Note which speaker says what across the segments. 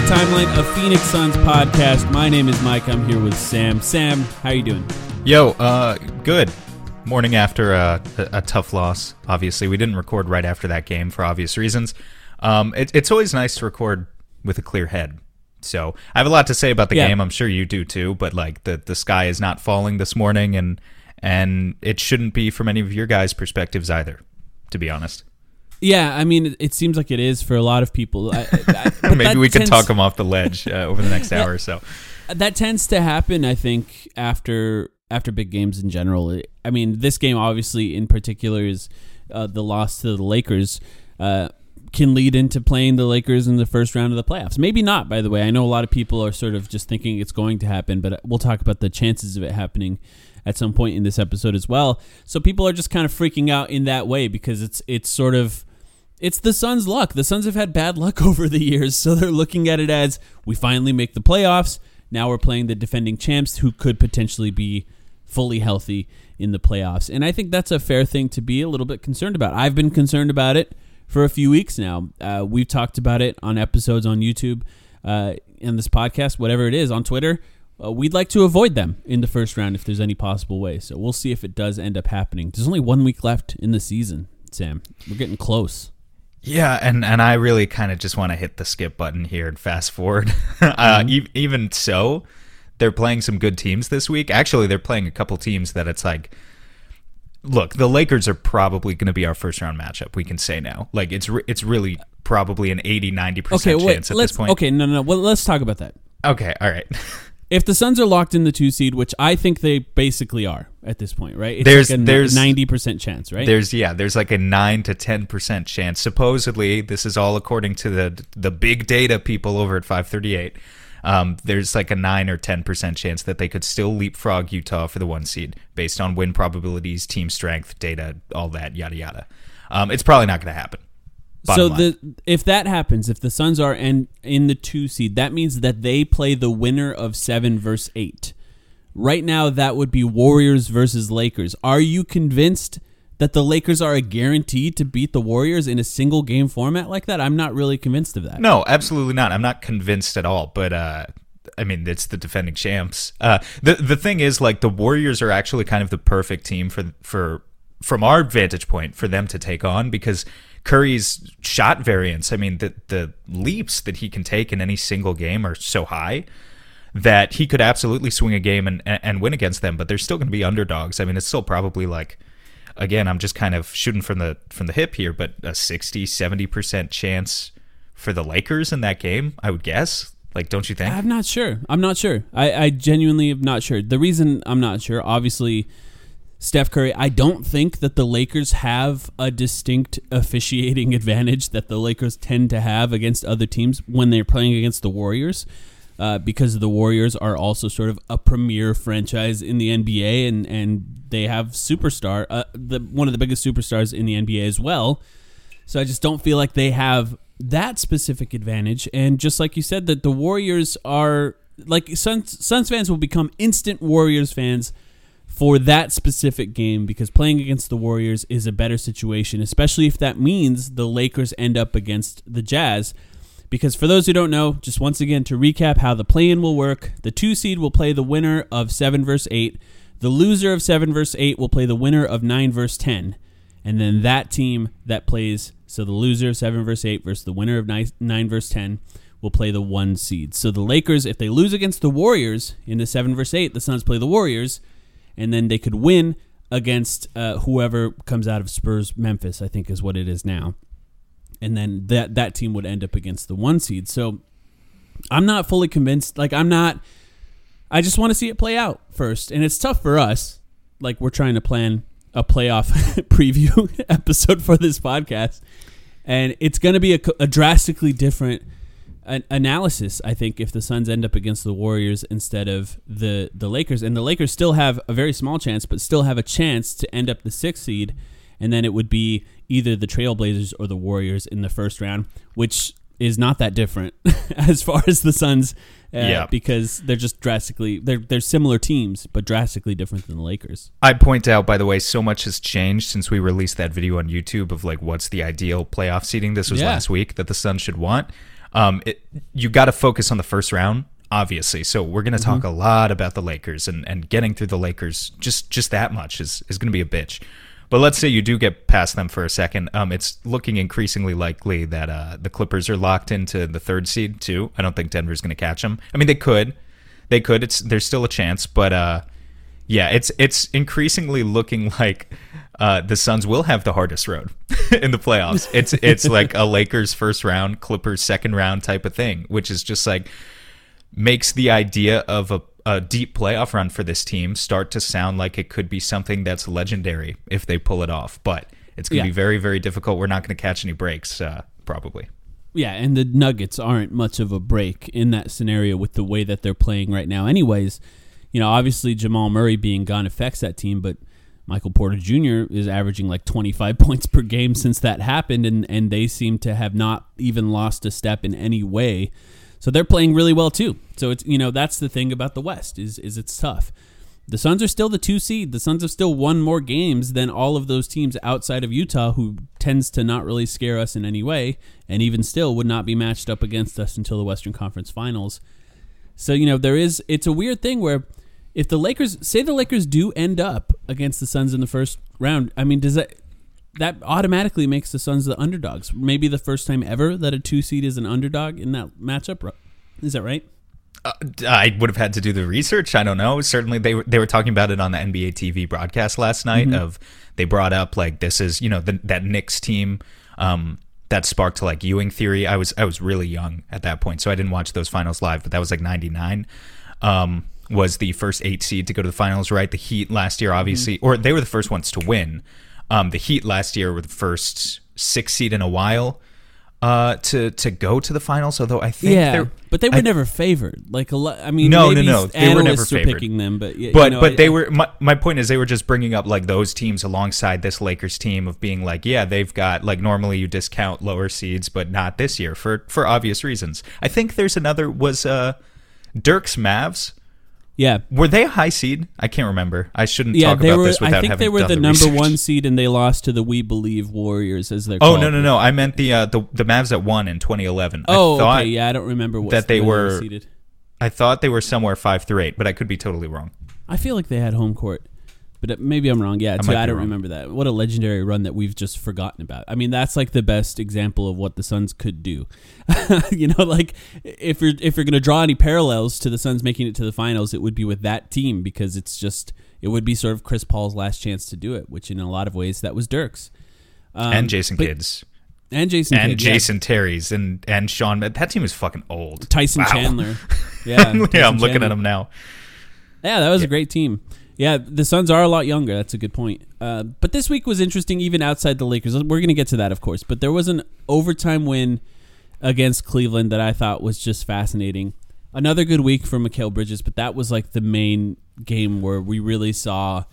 Speaker 1: The Timeline of Phoenix Suns podcast. My name is Mike. I'm here with Sam. Sam, how are you doing?
Speaker 2: Yo, uh, good. Morning after a, a, a tough loss. Obviously, we didn't record right after that game for obvious reasons. Um, it, it's always nice to record with a clear head. So I have a lot to say about the
Speaker 1: Yeah.
Speaker 2: game. I'm sure you do too. But like the the sky is not falling this morning, and and it shouldn't be from any of your guys' perspectives either. To be honest,
Speaker 1: Yeah, I mean, it, it seems like it is for a lot of people. I, I,
Speaker 2: maybe we could
Speaker 1: tends-
Speaker 2: talk them off the ledge uh, over the next hour or so.
Speaker 1: That tends to happen, I think, after after big games in general. I mean, this game obviously in particular is uh, the loss to the Lakers. Uh, can lead into playing the Lakers in the first round of the playoffs. Maybe not, by the way. I know a lot of people are sort of just thinking it's going to happen, but we'll talk about the chances of it happening at some point in this episode as well. So people are just kind of freaking out in that way because it's it's sort of it's the Suns' luck. The Suns have had bad luck over the years, so they're looking at it as we finally make the playoffs. Now we're playing the defending champs who could potentially be fully healthy in the playoffs. And I think that's a fair thing to be a little bit concerned about. I've been concerned about it for a few weeks now. Uh, we've talked about it on episodes on YouTube, uh, in this podcast, whatever it is, on Twitter. Uh, we'd like to avoid them in the first round if there's any possible way. So we'll see if it does end up happening. There's only one week left in the season, Sam. We're getting close.
Speaker 2: Yeah, and, and I really kind of just want to hit the skip button here and fast forward. uh, e- even so, they're playing some good teams this week. Actually, they're playing a couple teams that it's like, look, the Lakers are probably going to be our first round matchup. We can say now, like it's re- it's really probably an 80 90
Speaker 1: Okay,
Speaker 2: percent
Speaker 1: wait.
Speaker 2: chance at this point.
Speaker 1: okay. No, no, no. Well, let's talk about that.
Speaker 2: okay, all right.
Speaker 1: If the Suns are locked in the two seed, which I think they basically are at this point, right? It's
Speaker 2: There's-
Speaker 1: like a
Speaker 2: there's-
Speaker 1: ninety percent chance, right?
Speaker 2: There's yeah, there's like a nine to ten percent chance. Supposedly, this is all according to the the big data people over at 538. Um, there's like a nine or ten percent chance that they could still leapfrog Utah for the one seed based on win probabilities, team strength, data, all that yada yada. Um, it's probably not going to happen.
Speaker 1: So
Speaker 2: line.
Speaker 1: the if that happens, if the Suns are in in the two seed, that means that they play the winner of seven versus eight. Right now, that would be Warriors versus Lakers. Are you convinced that the Lakers are a guarantee to beat the Warriors in a single game format like that? I'm not really convinced of that.
Speaker 2: No, absolutely not. I'm not convinced at all. But uh, I mean, it's the defending champs. Uh, the the thing is, like, the Warriors are actually kind of the perfect team for for from our vantage point for them to take on because Curry's shot variance. I mean, the the leaps that he can take in any single game are so high that he could absolutely swing a game and and win against them, but they're still going to be underdogs. I mean, it's still probably like again, I'm just kind of shooting from the from the hip here, but a 60, 70% chance for the Lakers in that game, I would guess. Like, don't you think?
Speaker 1: I'm not sure. I'm not sure. I, I genuinely am not sure. The reason I'm not sure, obviously, Steph Curry, I don't think that the Lakers have a distinct officiating advantage that the Lakers tend to have against other teams when they're playing against the Warriors. Uh, because the Warriors are also sort of a premier franchise in the NBA, and, and they have superstar, uh, the one of the biggest superstars in the NBA as well. So I just don't feel like they have that specific advantage. And just like you said, that the Warriors are like Suns, Suns fans will become instant Warriors fans for that specific game because playing against the Warriors is a better situation, especially if that means the Lakers end up against the Jazz. Because for those who don't know, just once again to recap how the play in will work, the two seed will play the winner of 7 verse 8. The loser of 7 verse 8 will play the winner of 9 verse 10. And then that team that plays, so the loser of 7 verse 8 versus the winner of 9, 9 verse 10 will play the one seed. So the Lakers, if they lose against the Warriors in the 7 verse 8, the Suns play the Warriors, and then they could win against uh, whoever comes out of Spurs Memphis, I think is what it is now and then that that team would end up against the one seed. So I'm not fully convinced. Like I'm not. I just want to see it play out first, and it's tough for us. Like we're trying to plan a playoff preview episode for this podcast, and it's going to be a, a drastically different an analysis. I think if the Suns end up against the Warriors instead of the the Lakers, and the Lakers still have a very small chance, but still have a chance to end up the sixth seed, and then it would be either the Trailblazers or the Warriors in the first round, which is not that different as far as the Suns. Uh,
Speaker 2: Yeah.
Speaker 1: because they're just drastically they're they're similar teams, but drastically different than the Lakers.
Speaker 2: I point out, by the way, so much has changed since we released that video on YouTube of like what's the ideal playoff seeding. This was
Speaker 1: Yeah.
Speaker 2: last week that the Suns should want. Um, it, you got to focus on the first round, obviously. So we're going to talk a lot about the Lakers and, and getting through the Lakers. Just just that much is is going to be a bitch. But let's say you do get past them for a second. Um, it's looking increasingly likely that uh, the Clippers are locked into the third seed too. I don't think Denver's going to catch them. I mean, they could, they could. It's there's still a chance, but uh, yeah, it's it's increasingly looking like uh, the Suns will have the hardest road in the playoffs. It's it's like a Lakers first round, Clippers second round type of thing, which is just like makes the idea of a, a deep playoff run for this team start to sound like it could be something that's legendary if they pull it off. But it's going to
Speaker 1: Yeah.
Speaker 2: be very very difficult. We're not going to catch any breaks uh, probably.
Speaker 1: Yeah, and the Nuggets aren't much of a break in that scenario with the way that they're playing right now. Anyways, you know, obviously Jamal Murray being gone affects that team, but Michael Porter Jr. is averaging like 25 points per game since that happened, and, and they seem to have not even lost a step in any way. So they're playing really well too. So it's you know that's the thing about the West is is it's tough. The Suns are still the two seed. The Suns have still won more games than all of those teams outside of Utah, who tends to not really scare us in any way, and even still would not be matched up against us until the Western Conference Finals. So you know there is it's a weird thing where if the Lakers say the Lakers do end up against the Suns in the first round, I mean does that that automatically makes the Suns the underdogs? Maybe the first time ever that a two seed is an underdog in that matchup. Is that right?
Speaker 2: Uh, I would have had to do the research. I don't know. Certainly, they were they were talking about it on the NBA TV broadcast last night. Of they brought up like this is you know the, that Knicks team um, that sparked like Ewing theory. I was I was really young at that point, so I didn't watch those finals live. But that was like '99. Um, was the first eight seed to go to the finals, right? The Heat last year, obviously, or they were the first ones to win. Um, the Heat last year were the first six seed in a while uh, to to go to the finals. Although I think
Speaker 1: Yeah, but they were
Speaker 2: I-
Speaker 1: never favored. Like a lot. I mean,
Speaker 2: No, no,
Speaker 1: maybe
Speaker 2: no, they were never favored.
Speaker 1: picking them, but y-
Speaker 2: but
Speaker 1: you know,
Speaker 2: but
Speaker 1: I-
Speaker 2: they were my, my point is they were just bringing up like those teams alongside this Lakers team of being like yeah they've got like normally you discount lower seeds but not this year for for obvious reasons. I think there's another was uh Dirk's Mavs
Speaker 1: Yeah,
Speaker 2: were they a high seed? I can't remember. I shouldn't
Speaker 1: yeah.
Speaker 2: talk
Speaker 1: They
Speaker 2: about
Speaker 1: were.
Speaker 2: this without
Speaker 1: I think
Speaker 2: having
Speaker 1: they were the,
Speaker 2: the
Speaker 1: number one seed, and they lost to the We Believe Warriors, as they're
Speaker 2: Oh no no no! I meant the uh, the the Mavs that won in 2011.
Speaker 1: Oh,
Speaker 2: I thought
Speaker 1: okay. Yeah, I don't remember what
Speaker 2: that they were-
Speaker 1: seated.
Speaker 2: I thought they were somewhere five through eight, but I could be totally wrong.
Speaker 1: I feel like they had home court. But uh, maybe I'm wrong. Yeah, too, I don't
Speaker 2: wrong.
Speaker 1: remember that. What a legendary run that we've just forgotten about. I mean, that's like the best example of what the Suns could do. you know, like if you're if you're going to draw any parallels to the Suns making it to the finals, it would be with that team because it's just it would be sort of Chris Paul's last chance to do it, which in a lot of ways that was Dirk's. Um,
Speaker 2: and Jason
Speaker 1: but-
Speaker 2: Kidd's
Speaker 1: and Jason
Speaker 2: and
Speaker 1: Kidd, yeah.
Speaker 2: Jason Terry's and and Sean. That team is fucking old.
Speaker 1: Tyson
Speaker 2: Wow.
Speaker 1: Chandler. Yeah,
Speaker 2: yeah,
Speaker 1: Tyson
Speaker 2: I'm looking
Speaker 1: Chandler.
Speaker 2: at him now.
Speaker 1: Yeah, that was a great team. Yeah, the Suns are a lot younger. That's a good point. Uh, but this week was interesting, even outside the Lakers. We're going to get to that, of course. But there was an overtime win against Cleveland that I thought was just fascinating. Another good week for Mikal Bridges, but that was like the main game where we really saw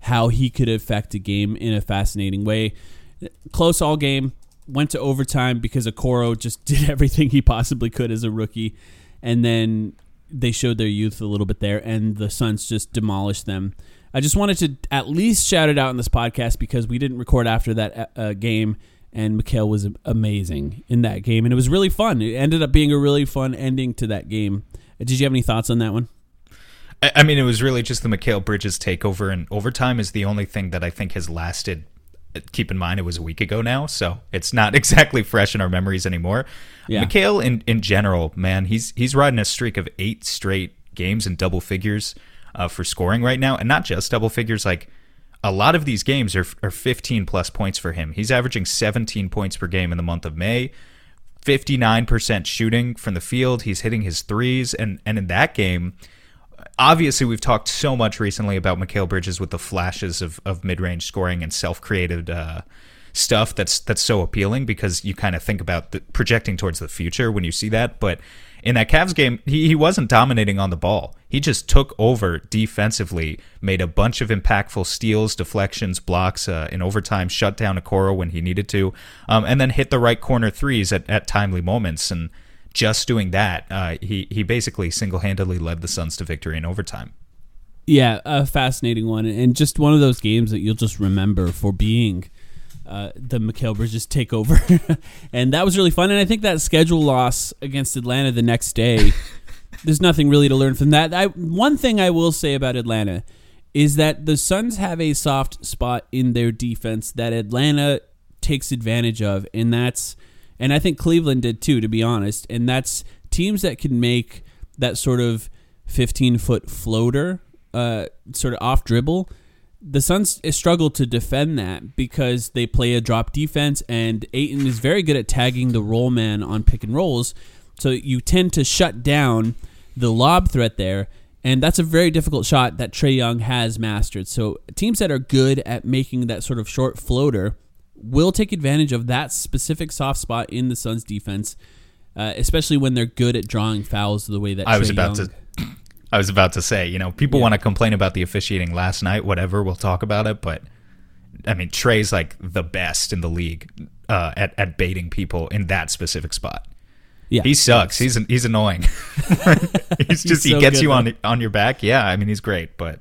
Speaker 1: how he could affect a game in a fascinating way. Close all game, went to overtime because Okoro just did everything he possibly could as a rookie, and then they showed their youth a little bit there, and the Suns just demolished them. I just wanted to at least shout it out in this podcast because we didn't record after that uh, game, and Mikal was amazing in that game, and it was really fun. It ended up being a really fun ending to that game. Uh, Did you have any thoughts on that one?
Speaker 2: I, I mean, it was really just the Mikal Bridges takeover, and overtime is the only thing that I think has lasted. Keep in mind, it was a week ago now, so it's not exactly fresh in our memories anymore.
Speaker 1: Yeah.
Speaker 2: Mikal, in in general, man, he's he's riding a streak of eight straight games in double figures uh, for scoring right now, and not just double figures. Like a lot of these games are are 15 plus points for him. He's averaging 17 points per game in the month of May. 59% shooting from the field. He's hitting his threes. And, and in that game, obviously we've talked so much recently about Mikal Bridges with the flashes of, of mid-range scoring and self-created uh, stuff that's that's so appealing because you kind of think about the, projecting towards the future when you see that. But in that Cavs game, he, he wasn't dominating on the ball. He just took over defensively, made a bunch of impactful steals, deflections, blocks uh, in overtime, shut down Okoro when he needed to, um, and then hit the right corner threes at, at timely moments. And just doing that, uh, he he basically single handedly led the Suns to victory in overtime.
Speaker 1: Yeah, a fascinating one, and just one of those games that you'll just remember for being uh, the Mikal Bridges takeover, and that was really fun. And I think that schedule loss against Atlanta the next day, there's nothing really to learn from that. I, one thing I will say about Atlanta is that the Suns have a soft spot in their defense that Atlanta takes advantage of, and that's, and I think Cleveland did too, to be honest, and that's teams that can make that sort of 15 foot floater, uh, sort of off dribble. The Suns struggle to defend that because they play a drop defense, and Ayton is very good at tagging the roll man on pick and rolls. So you tend to shut down the lob threat there, and that's a very difficult shot that Trae Young has mastered. So teams that are good at making that sort of short floater will take advantage of that specific soft spot in the Suns defense, uh, especially when they're good at drawing fouls the way that
Speaker 2: I was about
Speaker 1: Young-
Speaker 2: to. I was about to say, you know, people
Speaker 1: Yeah.
Speaker 2: want to complain about the officiating last night, whatever. We'll talk about it, but I mean, Trae's like the best in the league uh, at at baiting people in that specific spot.
Speaker 1: Yeah,
Speaker 2: He sucks. He's he's annoying. he's just he
Speaker 1: so
Speaker 2: gets
Speaker 1: good,
Speaker 2: you on on your back. Yeah, I mean, he's great, but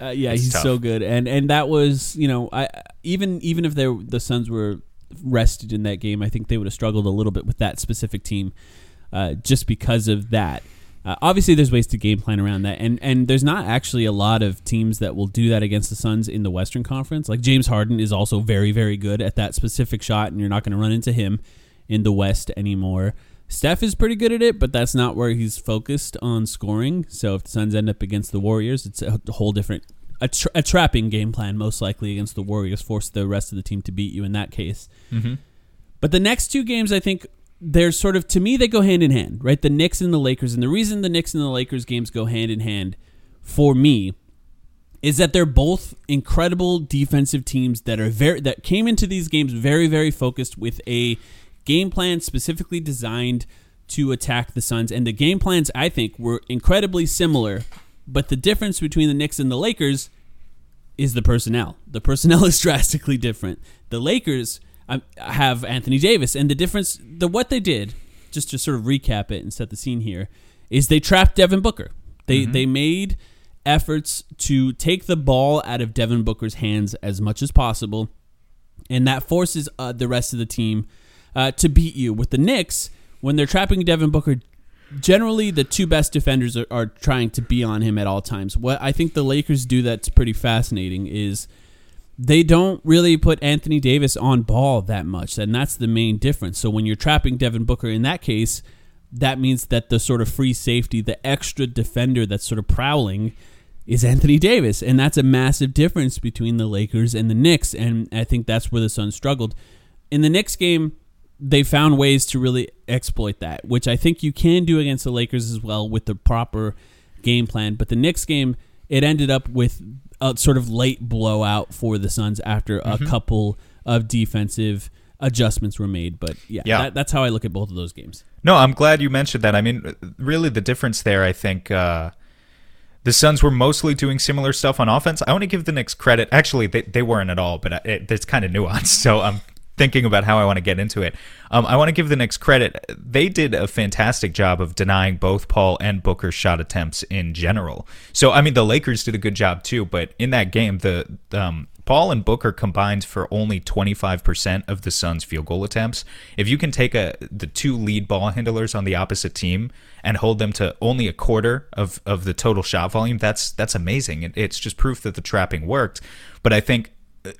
Speaker 1: Uh, yeah,
Speaker 2: It's
Speaker 1: he's
Speaker 2: tough.
Speaker 1: so good, and and that was you know I even even if they the Suns were rested in that game, I think they would have struggled a little bit with that specific team, uh, just because of that. Uh, obviously, there's ways to game plan around that, and and there's not actually a lot of teams that will do that against the Suns in the Western Conference. Like James Harden is also very very good at that specific shot, and you're not going to run into him in the West anymore. Steph is pretty good at it, but that's not where he's focused on scoring. So if the Suns end up against the Warriors, it's a whole different a, tra- a trapping game plan, most likely against the Warriors, force the rest of the team to beat you in that case. Mm-hmm. But the next two games, I think they're sort of to me they go hand in hand, right? The Knicks and the Lakers, and the reason the Knicks and the Lakers games go hand in hand for me is that they're both incredible defensive teams that are very that came into these games very very focused with a game plan specifically designed to attack the Suns and the game plans I think were incredibly similar but the difference between the Knicks and the Lakers is the personnel. The personnel is drastically different. The Lakers um, have Anthony Davis, and the difference, the what they did, just to sort of recap it and set the scene here, is they trapped Devin Booker. They they made efforts to take the ball out of Devin Booker's hands as much as possible, and that forces uh, the rest of the team uh, to beat you. With the Knicks, when they're trapping Devin Booker, generally the two best defenders are, are trying to be on him at all times. What I think the Lakers do that's pretty fascinating is they don't really put Anthony Davis on ball that much, and that's the main difference. So when you're trapping Devin Booker in that case, that means that the sort of free safety, the extra defender that's sort of prowling, is Anthony Davis, and that's a massive difference between the Lakers and the Knicks, and I think that's where the Suns struggled. In the Knicks game, they found ways to really exploit that, which I think you can do against the Lakers as well with the proper game plan. But the Knicks game, it ended up with a sort of late blowout for the Suns after
Speaker 2: Mm-hmm.
Speaker 1: a couple of defensive adjustments were made. But yeah,
Speaker 2: Yeah.
Speaker 1: That, that's how I look at both of those games.
Speaker 2: No, I'm glad you mentioned that. I mean, really, the difference there, I think, uh, the Suns were mostly doing similar stuff on offense. I want to give the Knicks credit. Actually, they, they weren't at all, but it, it's kind of nuanced. So I'm thinking about how I want to get into it. Um, I want to give the Knicks credit. They did a fantastic job of denying both Paul and Booker's shot attempts in general. So, I mean, the Lakers did a good job too, but in that game, the um, Paul and Booker combined for only 25% of the Suns' field goal attempts. If you can take a the two lead ball handlers on the opposite team and hold them to only a quarter of, of the total shot volume, that's that's amazing. It, it's just proof that the trapping worked. But I think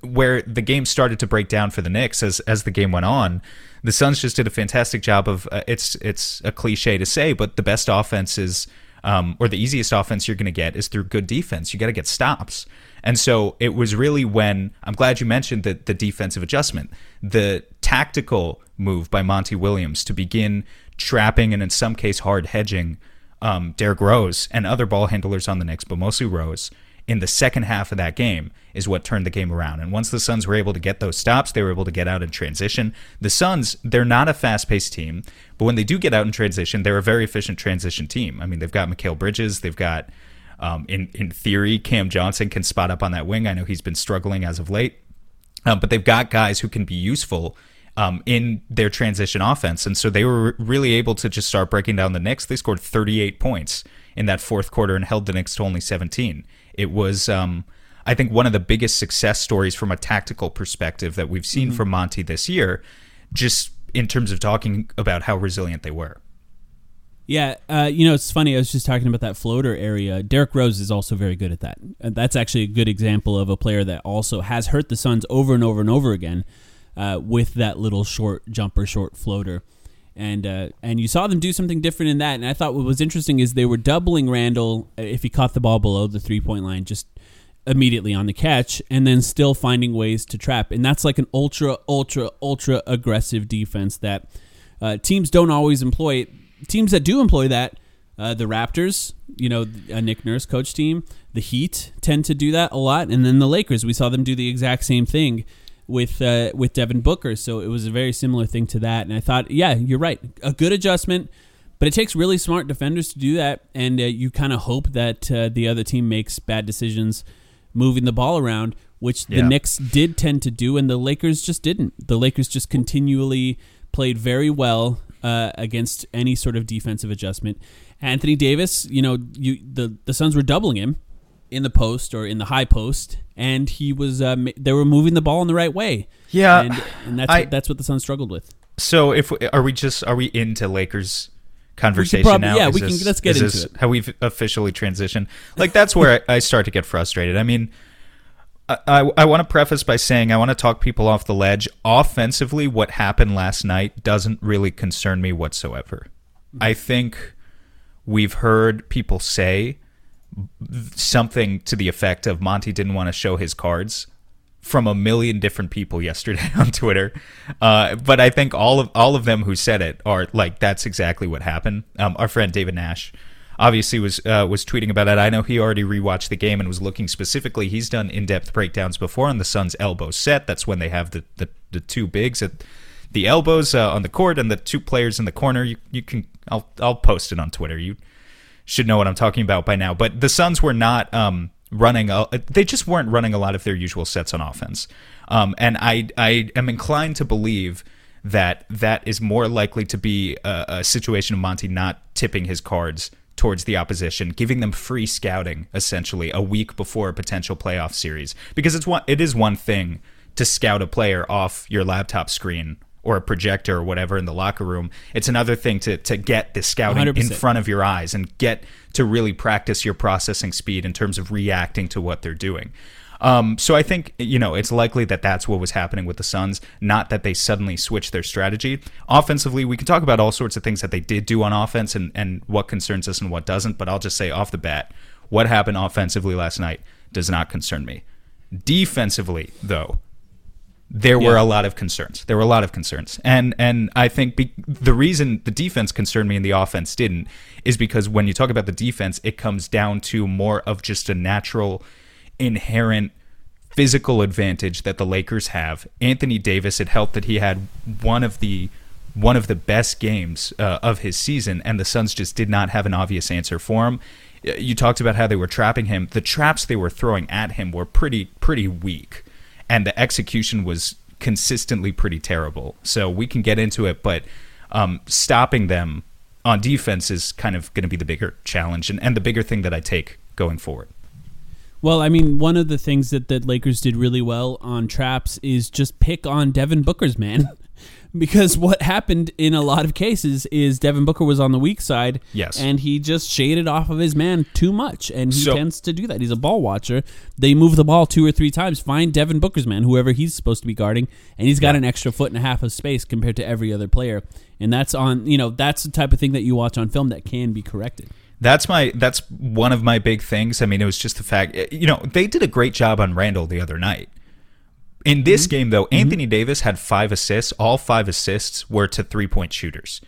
Speaker 2: where the game started to break down for the Knicks as as the game went on, the Suns just did a fantastic job of uh, it's it's a cliche to say, but the best offense is um, or the easiest offense you're going to get is through good defense. You got to get stops. And so it was really when I'm glad you mentioned that the defensive adjustment, the tactical move by Monty Williams to begin trapping and in some case hard hedging um, Derrick Rose and other ball handlers on the Knicks, but mostly Rose in the second half of that game is what turned the game around. And once the Suns were able to get those stops, they were able to get out in transition. The Suns, they're not a fast paced team, but when they do get out in transition, they're a very efficient transition team. I mean, they've got Mikal Bridges, they've got, um, in, in theory, Cam Johnson can spot up on that wing. I know he's been struggling as of late, um, but they've got guys who can be useful. Um, in their transition offense. And so they were really able to just start breaking down the Knicks. They scored 38 points in that fourth quarter and held the Knicks to only 17. It was, um, I think, one of the biggest success stories from a tactical perspective that we've seen from Monty this year, just in terms of talking about how resilient they were.
Speaker 1: Yeah, uh, you know, it's funny. I was just talking about that floater area. Derrick Rose is also very good at that. That's actually a good example of a player that also has hurt the Suns over and over and over again uh, with that little short jumper, short floater. And uh, and you saw them do something different in that. And I thought what was interesting is they were doubling Randle uh, if he caught the ball below the three point line, just immediately on the catch, and then still finding ways to trap. And that's like an ultra, ultra, ultra aggressive defense that uh, teams don't always employ. Teams that do employ that, uh, the Raptors, you know, a Nick Nurse coach team, the Heat tend to do that a lot, and then the Lakers, we saw them do the exact same thing with uh, with Devin Booker. So it was a very similar thing to that, and I thought, yeah, you're right, a good adjustment. But it takes really smart defenders to do that, and uh, you kind of hope that uh, the other team makes bad decisions moving the ball around, which the
Speaker 2: Yeah.
Speaker 1: Knicks did tend to do, and the Lakers just didn't. The Lakers just continually played very well uh, against any sort of defensive adjustment. Anthony Davis, you know, you the the Suns were doubling him in the post or in the high post, and he was uh, they were moving the ball in the right way.
Speaker 2: Yeah,
Speaker 1: and, and that's
Speaker 2: I-
Speaker 1: what, that's what the Suns struggled with.
Speaker 2: So if we, are we just are we into Lakers conversation
Speaker 1: probably-
Speaker 2: now?
Speaker 1: yeah,
Speaker 2: Is
Speaker 1: we can- let's get into
Speaker 2: this
Speaker 1: it.
Speaker 2: How we've officially transitioned? Like that's where I, start to get frustrated. I mean, I I, I want to preface by saying I want to talk people off the ledge. Offensively, what happened last night doesn't really concern me whatsoever. I think we've heard people say something to the effect of Monty didn't want to show his cards from a million different people yesterday on Twitter. Uh, but I think all of all of them who said it are like that's exactly what happened. Um, our friend David Nash obviously was uh, was tweeting about it. I know he already rewatched the game and was looking specifically. He's done in depth breakdowns before on the Suns' elbow set. That's when they have the the, the two bigs at the elbows uh, on the court and the two players in the corner. You you can I'll I'll post it on Twitter. You should know what I'm talking about by now. But the Suns were not um, running. A, they just weren't running a lot of their usual sets on offense. Um, and I I am inclined to believe that that is more likely to be a, a situation of Monty not tipping his cards towards the opposition, giving them free scouting essentially a week before a potential playoff series. Because it's one it is one thing to scout a player off your laptop screen or a projector or whatever in the locker room. It's another thing to to get the scouting in
Speaker 1: 100%.
Speaker 2: front of your eyes and get to really practice your processing speed in terms of reacting to what they're doing. Um, so I think you know it's likely that that's what was happening with the Suns, not that they suddenly switched their strategy. Offensively, we can talk about all sorts of things that they did do on offense and and what concerns us and what doesn't. But I'll just say off the bat, what happened offensively last night does not concern me. Defensively, though, there were
Speaker 1: Yeah.
Speaker 2: a lot of concerns. There were a lot of concerns, and and I think be, the reason the defense concerned me and the offense didn't is because when you talk about the defense, it comes down to more of just a natural, inherent physical advantage that the Lakers have. Anthony Davis, it helped that he had one of the one of the best games uh, of his season, and the Suns just did not have an obvious answer for him. You talked about how they were trapping him. The traps they were throwing at him were pretty pretty weak, and the execution was consistently pretty terrible. So we can get into it, but um, stopping them on defense is kind of going to be the bigger challenge and, and the bigger thing that I take going forward.
Speaker 1: Well, I mean, one of the things that the Lakers did really well on traps is just pick on Devin Booker's man. because what happened in a lot of cases is Devin Booker was on the weak side.
Speaker 2: Yes.
Speaker 1: And he just shaded off of his man too much. And he
Speaker 2: So-
Speaker 1: tends to do that. He's a ball watcher. They move the ball two or three times. Find Devin Booker's man, whoever he's supposed to be guarding. And he's got an extra foot and a half of space compared to every other player. And that's on, you know, that's the type of thing that you watch on film that can be corrected.
Speaker 2: That's my that's one of my big things. I mean, it was just the fact you know they did a great job on Randle the other night. In this mm-hmm. game, though, mm-hmm. Anthony Davis had five assists. All five assists were to three point shooters.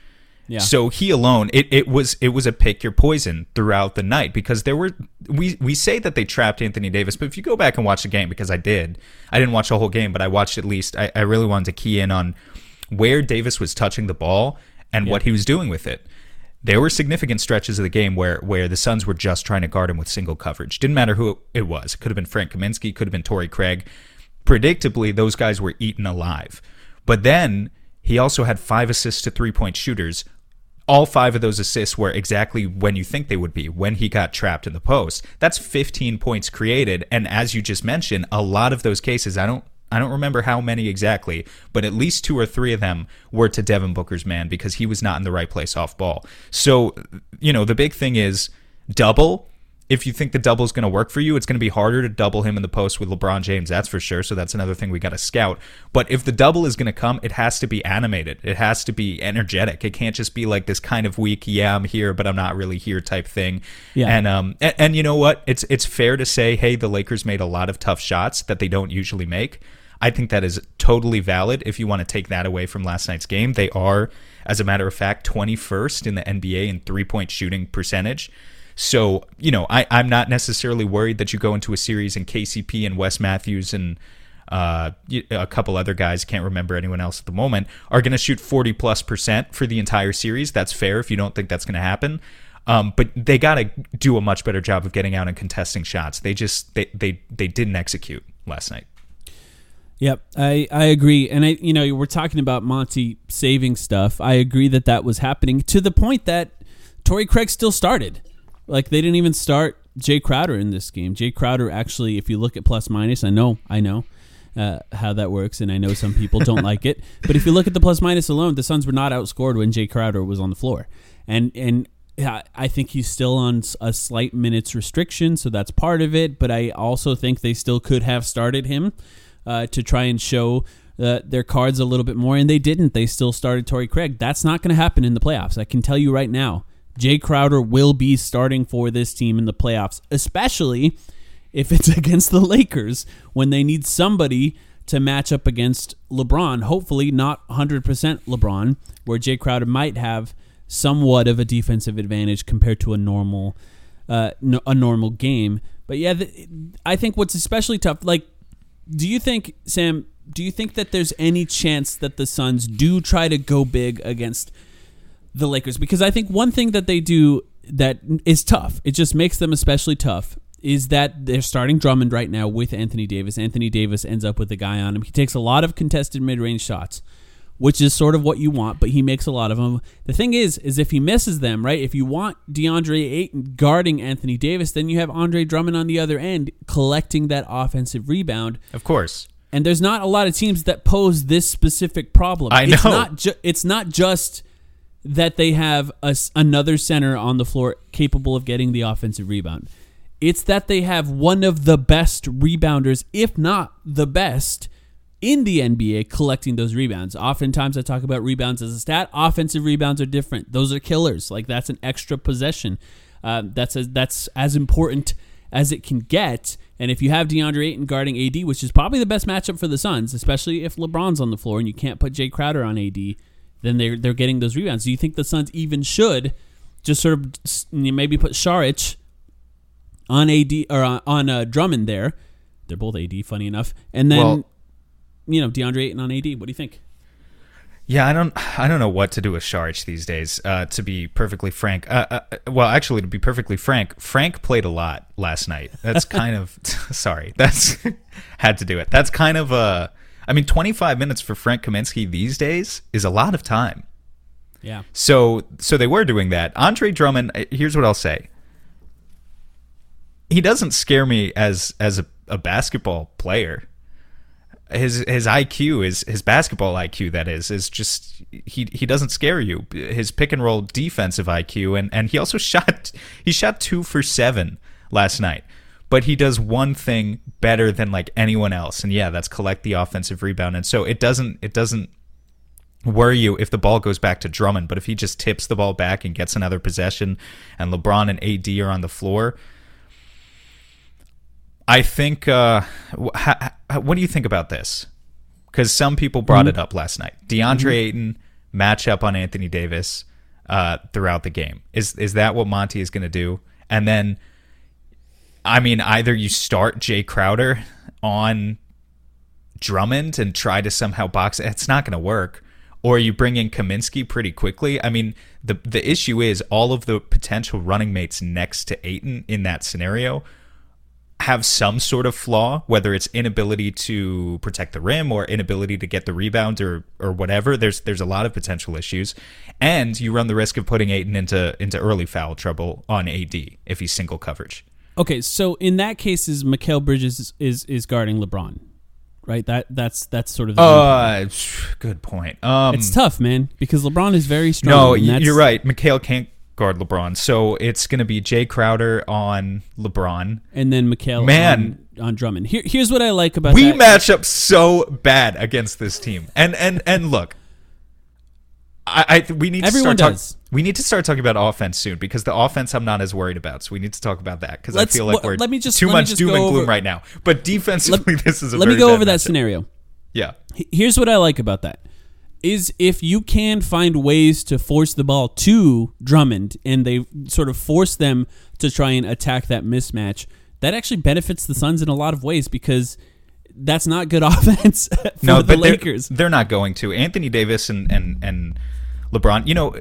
Speaker 1: Yeah.
Speaker 2: So he alone, it, it was it was a pick your poison throughout the night because there were we we say that they trapped Anthony Davis, but if you go back and watch the game, because I did, I didn't watch the whole game, but I watched at least. I, I really wanted to key in on where Davis was touching the ball and what he was doing with it. There were significant stretches of the game where where the Suns were just trying to guard him with single coverage. Didn't matter who it was. It could have been Frank Kaminsky, could have been Torrey Craig. Predictably, those guys were eaten alive. But then he also had five assists to three point shooters. All five of those assists were exactly when you think they would be, when he got trapped in the post. That's 15 points created. And as you just mentioned, a lot of those cases, I don't I don't remember how many exactly, but at least two or three of them were to Devin Booker's man because he was not in the right place off ball. So, you know, the big thing is double. If you think the double is going to work for you, it's going to be harder to double him in the post with LeBron James, that's for sure. So that's another thing we got to scout. But if the double is going to come, it has to be animated. It has to be energetic. It can't just be like this kind of weak, yeah, I'm here, but I'm not really here type thing.
Speaker 1: Yeah.
Speaker 2: And um and, and you know what? It's it's fair to say, hey, the Lakers made a lot of tough shots that they don't usually make. I think that is totally valid if you want to take that away from last night's game. They are, as a matter of fact, 21st in the NBA in three point shooting percentage. So, you know, I, I'm not necessarily worried that you go into a series and KCP and Wes Matthews and uh, a couple other guys, can't remember anyone else at the moment, are going to shoot 40 plus percent for the entire series. That's fair if you don't think that's going to happen. Um, but they got to do a much better job of getting out and contesting shots. They just they they they didn't execute last night.
Speaker 1: Yep, I, I agree, and I you know we're talking about Monty saving stuff. I agree that that was happening to the point that Torrey Craig still started. Like they didn't even start Jae Crowder in this game. Jae Crowder actually, if you look at plus minus, I know I know uh, how that works, and I know some people don't like it. But if you look at the plus minus alone, the Suns were not outscored when Jae Crowder was on the floor, and and I think he's still on a slight minutes restriction, so that's part of it. But I also think they still could have started him uh, to try and show uh, their cards a little bit more, and they didn't. They still started Torrey Craig. That's not going to happen in the playoffs. I can tell you right now. Jae Crowder will be starting for this team in the playoffs, especially if it's against the Lakers when they need somebody to match up against LeBron. Hopefully, not 100% LeBron, where Jae Crowder might have somewhat of a defensive advantage compared to a normal uh, a normal game. But yeah, the, I think what's especially tough, like, do you think Sam? Do you think that there's any chance that the Suns do try to go big against the Lakers? Because I think one thing that they do that is tough, it just makes them especially tough, is that they're starting Drummond right now with Anthony Davis. Anthony Davis ends up with a guy on him. He takes a lot of contested mid-range shots, which is sort of what you want, but he makes a lot of them. The thing is, is if he misses them, right? If you want DeAndre Ayton guarding Anthony Davis, then you have Andre Drummond on the other end collecting that offensive rebound.
Speaker 2: Of course.
Speaker 1: And there's not a lot of teams that pose this specific problem.
Speaker 2: I
Speaker 1: It's
Speaker 2: know.
Speaker 1: not ju- it's not just that they have a another center on the floor capable of getting the offensive rebound. It's that they have one of the best rebounders, if not the best, in the NBA collecting those rebounds. Oftentimes I talk about rebounds as a stat. Offensive rebounds are different. Those are killers. Like that's an extra possession. Uh, that's as that's as important as it can get. And if you have DeAndre Ayton guarding AD, which is probably the best matchup for the Suns, especially if LeBron's on the floor and you can't put Jae Crowder on AD, then they're they're getting those rebounds. Do you think the Suns even should just sort of maybe put Saric on AD or on, on uh, Drummond there? They're both AD, funny enough, and then
Speaker 2: Well-
Speaker 1: you know DeAndre Ayton on AD. What do you think?
Speaker 2: Yeah, I don't, I don't know what to do with Sharch these days. Uh, to be perfectly frank, uh, uh, well, actually, to be perfectly frank, Frank played a lot last night. That's kind of, sorry, that's had to do it. That's kind of a, I mean, 25 minutes for Frank Kaminsky these days is a lot of time.
Speaker 1: Yeah,
Speaker 2: So, so they were doing that. Andre Drummond. uh, Here's what I'll say. He doesn't scare me as as a, a basketball player. His his IQ is his basketball IQ that is is just he he doesn't scare you. His pick and roll defensive IQ and and he also shot he shot two for seven last night. But he does one thing better than like anyone else, and yeah, that's collect the offensive rebound. And so it doesn't it doesn't worry you if the ball goes back to Drummond, but if he just tips the ball back and gets another possession and LeBron and AD are on the floor, I think. Uh, ha, ha, what do you think about this? Because some people brought it up last night. DeAndre Ayton matchup on Anthony Davis uh, throughout the game. Is is that what Monty is going to do? And then, I mean, either you start Jae Crowder on Drummond and try to somehow box it. It's not going to work. Or you bring in Kaminsky pretty quickly. I mean, the the issue is all of the potential running mates next to Ayton in that scenario have some sort of flaw, whether it's inability to protect the rim or inability to get the rebound or or whatever. There's there's a lot of potential issues, and you run the risk of putting Ayton into into early foul trouble on AD if he's single coverage.
Speaker 1: Okay, so in that case, is Mikal Bridges is, is is guarding LeBron, right? That that's that's sort of the
Speaker 2: Uh, good point. Um,
Speaker 1: it's tough, man, because LeBron is very strong.
Speaker 2: No, you're right. Mikal can't guard LeBron, so it's going to be Jae Crowder on LeBron.
Speaker 1: And then Mikal
Speaker 2: Man.
Speaker 1: on, on Drummond. Here, here's what I like about
Speaker 2: We
Speaker 1: that.
Speaker 2: match up so bad against this team, and and and look, I, I we need to
Speaker 1: Everyone
Speaker 2: start talk-
Speaker 1: does.
Speaker 2: We need to start talking about offense soon because the offense I'm not as worried about. So we need to talk about that because I feel like we're
Speaker 1: let me just-
Speaker 2: too
Speaker 1: let me
Speaker 2: much
Speaker 1: just
Speaker 2: doom and gloom
Speaker 1: over-
Speaker 2: right now. But defensively, this is a
Speaker 1: Let me go over that
Speaker 2: matchup.
Speaker 1: scenario.
Speaker 2: Yeah,
Speaker 1: Here's what I like about that is if you can find ways to force the ball to Drummond and they sort of force them to try and attack that mismatch, that actually benefits the Suns in a lot of ways because that's not good offense for
Speaker 2: no,
Speaker 1: the
Speaker 2: but they're-
Speaker 1: Lakers.
Speaker 2: They're, not going to. Anthony Davis and and and LeBron. You know,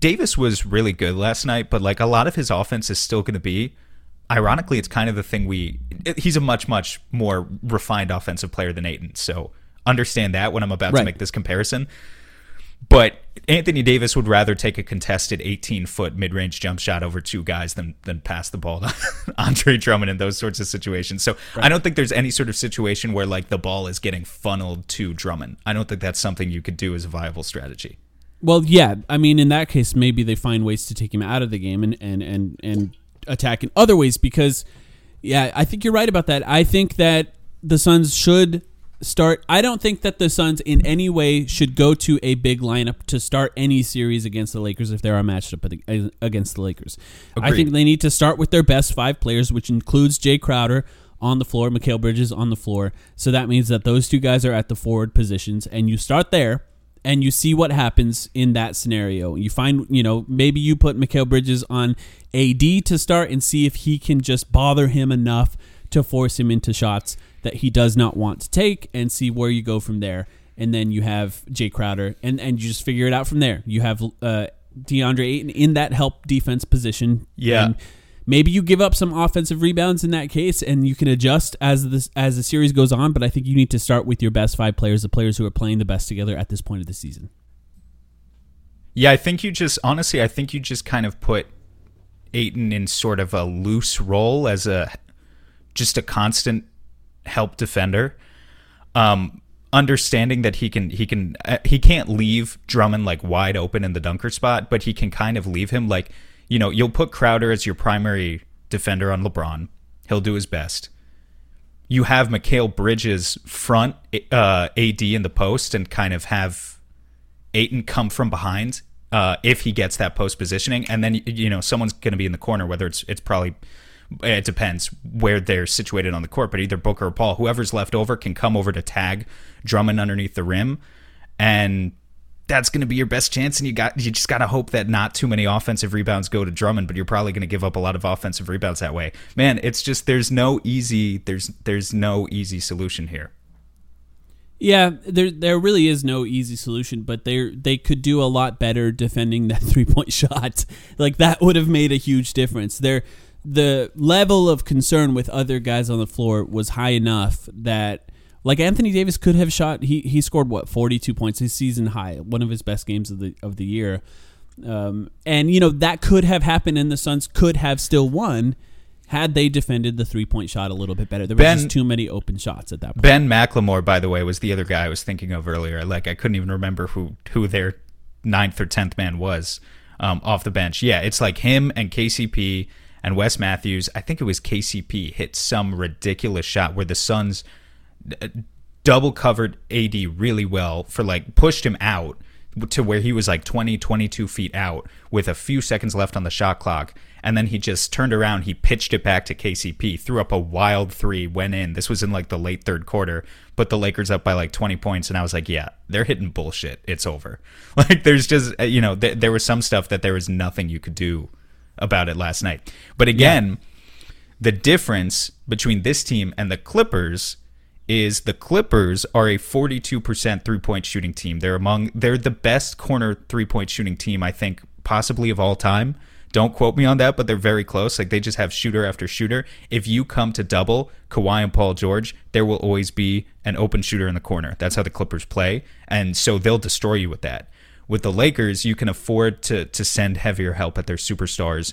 Speaker 2: Davis was really good last night, but like a lot of his offense is still going to be. Ironically, it's kind of the thing we. it- he's a much much more refined offensive player than Ayton, so understand that when I'm about to make this comparison. But Anthony Davis would rather take a contested 18 foot mid range jump shot over two guys than than pass the ball to Andre Drummond in those sorts of situations. So I don't think there's any sort of situation where like the ball is getting funneled to Drummond. I don't think that's something you could do as a viable strategy.
Speaker 1: Well, yeah. I mean, in that case, maybe they find ways to take him out of the game and and and and attack in other ways because, yeah, I think you're right about that. I think that the Suns should start. I don't think that the Suns in any way should go to a big lineup to start any series against the Lakers if they are matched up against the Lakers. I think they need to start with their best five players, which includes Jae Crowder on the floor, Mikal Bridges on the floor. So that means that those two guys are at the forward positions, and you start there and you see what happens in that scenario. You find, you know, maybe you put Mikal Bridges on AD to start and see if he can just bother him enough to force him into shots that he does not want to take and see where you go from there. And then you have Jae Crowder and, and you just figure it out from there. You have uh, DeAndre Ayton in that help defense position.
Speaker 2: Yeah.
Speaker 1: And maybe you give up some offensive rebounds in that case and you can adjust as this as the series goes on but i think you need to start with your best five players the players who are playing the best together at this point of the season
Speaker 2: Yeah, I think you just honestly, I think you just kind of put Ayton in sort of a loose role as a just a constant help defender. Um, understanding that he can he can uh, he can't leave Drummond like wide open in the dunker spot, but he can kind of leave him like you know you'll put Crowder as your primary defender on LeBron. He'll do his best. You have Mikal Bridges front uh, AD in the post and kind of have Ayton come from behind uh, if he gets that post positioning, and then you know someone's going to be in the corner. Whether it's it's probably it depends where they're situated on the court, but either Booker or Paul, whoever's left over, can come over to tag Drummond underneath the rim, and that's going to be your best chance. And you got you just got to hope that not too many offensive rebounds go to Drummond, but you're probably going to give up a lot of offensive rebounds that way. Man, it's just there's no easy there's there's no easy solution here.
Speaker 1: Yeah, there there really is no easy solution, but they they could do a lot better defending that three point shot. Like that would have made a huge difference. There, the level of concern with other guys on the floor was high enough that like Anthony Davis could have shot. He he scored what forty two points, his season high, one of his best games of the of the year. Um, and you know that could have happened, and the Suns could have still won had they defended the three point shot a little bit better. There were
Speaker 2: Ben-
Speaker 1: just too many open shots at that point.
Speaker 2: Ben McLemore, by the way, was the other guy I was thinking of earlier. Like I couldn't even remember who who their ninth or tenth man was um, off the bench. Yeah, it's like him and KCP and Wes Matthews. I think it was KCP hit some ridiculous shot where the Suns double covered AD really well for like pushed him out to where he was like 20 22 feet out with a few seconds left on the shot clock. And then he just turned around he pitched it back to KCP threw up a wild 3 went in. This was in like the late third quarter put the Lakers up by like 20 points. And I was like yeah they're hitting bullshit. It's over. Like there's just uh, you know th- there was some stuff that there was nothing you could do about it last night. But again the difference between this team and the Clippers is the Clippers are a 42% three-point shooting team. They're among they're the best corner three-point shooting team I think possibly of all time. Don't quote me on that, but they're very close. Like they just have shooter after shooter. If you come to double Kawhi and Paul George, there will always be an open shooter in the corner. That's how the Clippers play, and so they'll destroy you with that. With the Lakers, you can afford to to send heavier help at their superstars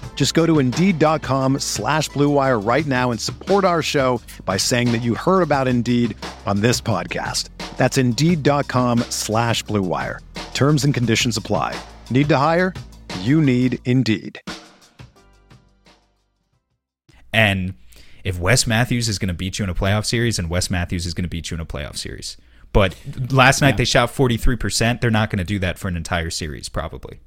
Speaker 3: Just go to Indeed.com slash Blue Wire right now and support our show by saying that you heard about Indeed on this podcast. That's Indeed.com slash Blue Wire. Terms and conditions apply. Need to hire? You need Indeed.
Speaker 2: And if Wes Matthews is going to beat you in a playoff series, and Wes Matthews is going to beat you in a playoff series. But last night they shot 43%. They're not going to do that for an entire series, probably.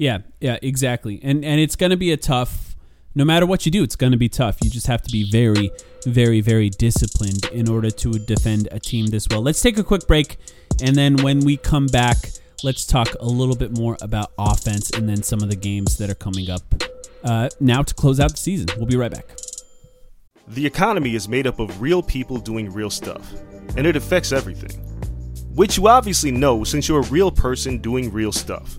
Speaker 1: Yeah, yeah, exactly. And and it's going to be a tough no matter what you do, it's going to be tough. You just have to be very very very disciplined in order to defend a team this well. Let's take a quick break and then when we come back, let's talk a little bit more about offense and then some of the games that are coming up uh, now to close out the season. We'll be right back.
Speaker 4: The economy is made up of real people doing real stuff, and it affects everything. Which you obviously know since you're a real person doing real stuff.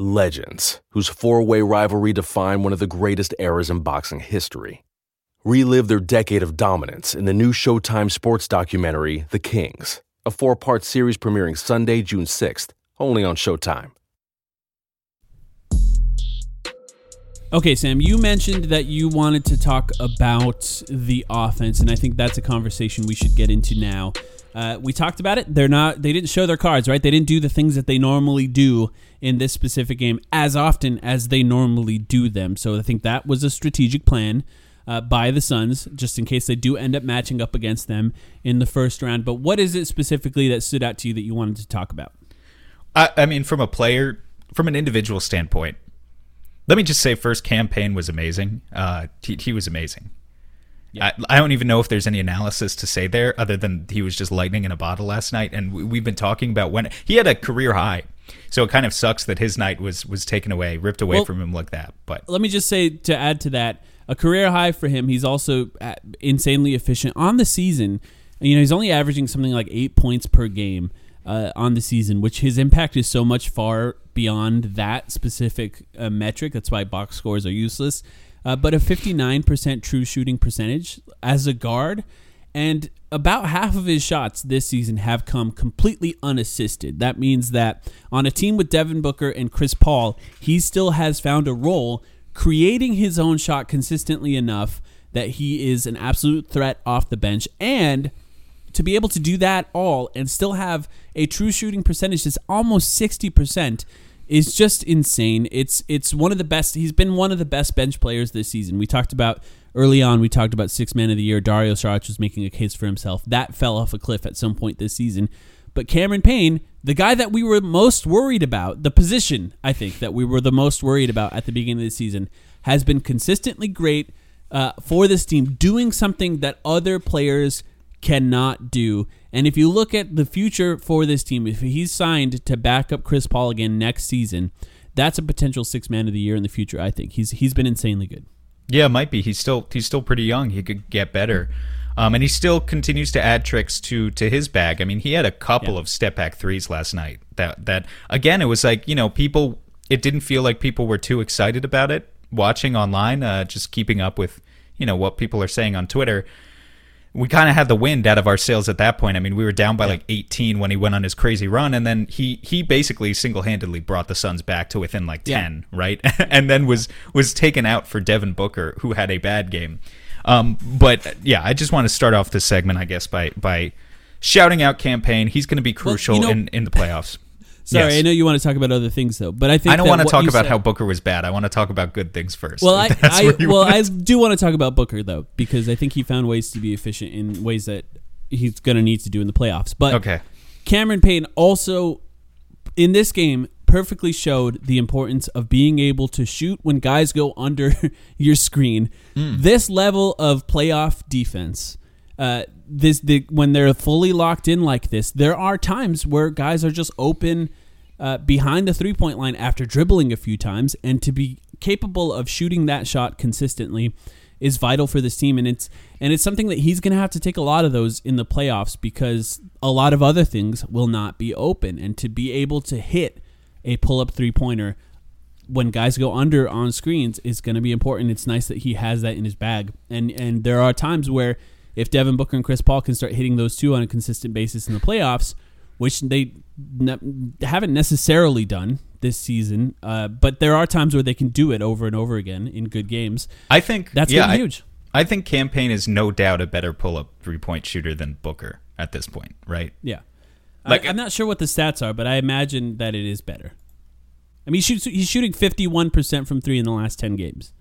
Speaker 5: Legends, whose four way rivalry defined one of the greatest eras in boxing history. Relive their decade of dominance in the new Showtime sports documentary, The Kings, a four part series premiering Sunday, June 6th, only on Showtime.
Speaker 1: Okay, Sam, you mentioned that you wanted to talk about the offense, and I think that's a conversation we should get into now. Uh, we talked about it. They're not. They didn't show their cards, right? They didn't do the things that they normally do in this specific game as often as they normally do them. So I think that was a strategic plan uh, by the Suns, just in case they do end up matching up against them in the first round. But what is it specifically that stood out to you that you wanted to talk about?
Speaker 2: I, I mean, from a player, from an individual standpoint, let me just say first, Cam Payne was amazing. Uh, he, he was amazing. I, I don't even know if there's any analysis to say there other than he was just lightning in a bottle last night. And we, we've been talking about when he had a career high. So it kind of sucks that his night was was taken away, ripped away
Speaker 1: Well-
Speaker 2: from him like that. But
Speaker 1: let me just say to add to that a career high for him he's also uh, insanely efficient on the season you know he's only averaging something like eight points per game uh, on the season which his impact is so much far beyond that specific uh, metric that's why box scores are useless uh, but a 59% true shooting percentage as a guard and about half of his shots this season have come completely unassisted. That means that on a team with Devin Booker and Chris Paul, he still has found a role creating his own shot consistently enough that he is an absolute threat off the bench and to be able to do that all and still have a true shooting percentage that's almost 60% is just insane. It's it's one of the best. He's been one of the best bench players this season. We talked about early on. We talked about six man of the year. Dario Saric was making a case for himself. That fell off a cliff at some point this season. But Cameron Payne, the guy that we were most worried about, the position I think that we were the most worried about at the beginning of the season, has been consistently great uh, for this team, doing something that other players cannot do. And if you look at the future for this team, if he's signed to back up Chris Paul again next season, that's a potential six man of the year in the future. I think he's he's been insanely good.
Speaker 2: Yeah, it might be. He's still he's still pretty young. He could get better. Um, and he still continues to add tricks to to his bag. I mean, he had a couple
Speaker 1: Yeah.
Speaker 2: of step back threes last night. That that again, it was like you know people. It didn't feel like people were too excited about it watching online. Uh, just keeping up with you know what people are saying on Twitter. We kind of had the wind out of our sails at that point. I mean, we were down by like 18 when he went on his crazy run, and then he he basically single handedly brought the Suns back to within like
Speaker 1: Yeah.
Speaker 2: 10 right? and then was was taken out for Devin Booker, who had a bad game. Um, but yeah, I just want to start off this segment, I guess, by by shouting out Cam Payne. He's going to be crucial
Speaker 1: know-
Speaker 2: in in the playoffs.
Speaker 1: Sorry,
Speaker 2: Yes.
Speaker 1: I know you want to talk about other things though, but I think
Speaker 2: I don't want to talk about
Speaker 1: said-
Speaker 2: how Booker was bad. I want to talk about good things first.
Speaker 1: Well, I, I well. I do want to talk about Booker though because I think he found ways to be efficient in ways that he's going to need to do in the playoffs. But
Speaker 2: Okay.
Speaker 1: Cameron Payne also in this game perfectly showed the importance of being able to shoot when guys go under your screen. Hmm. This level of playoff defense, uh, this the when they're fully locked in like this, there are times where guys are just open uh, behind the three point line after dribbling a few times, and to be capable of shooting that shot consistently is vital for this team. And it's and it's something that he's going to have to take a lot of those in the playoffs because a lot of other things will not be open. And to be able to hit a pull-up three-pointer when guys go under on screens is going to be important. It's nice that he has that in his bag. And and there are times where if Devin Booker and Chris Paul can start hitting those two on a consistent basis in the playoffs which they ne- haven't necessarily done this season uh, but there are times where they can do it over and over again in good games
Speaker 2: I think
Speaker 1: That's
Speaker 2: yeah, I-
Speaker 1: huge.
Speaker 2: I think Cam Payne is no doubt a better pull up three point shooter than Booker at this point, right?
Speaker 1: Yeah.
Speaker 2: Like-
Speaker 1: I, am not sure what the stats are, but I imagine that it is better. I mean, he shoots, he's shooting 51% from three in the last 10 games.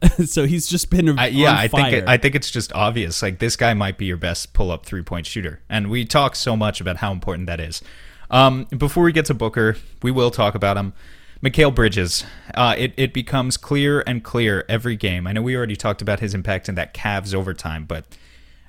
Speaker 1: So he's just been
Speaker 2: I, yeah, I think it. I think it's just obvious. Like this guy might be your best pull up three point shooter, and we talk so much about how important that is. Um, before we get to Booker, we will talk about him. Mikal Bridges. Uh, it it becomes clear and clear every game. I know we already talked about his impact in that Cavs overtime, but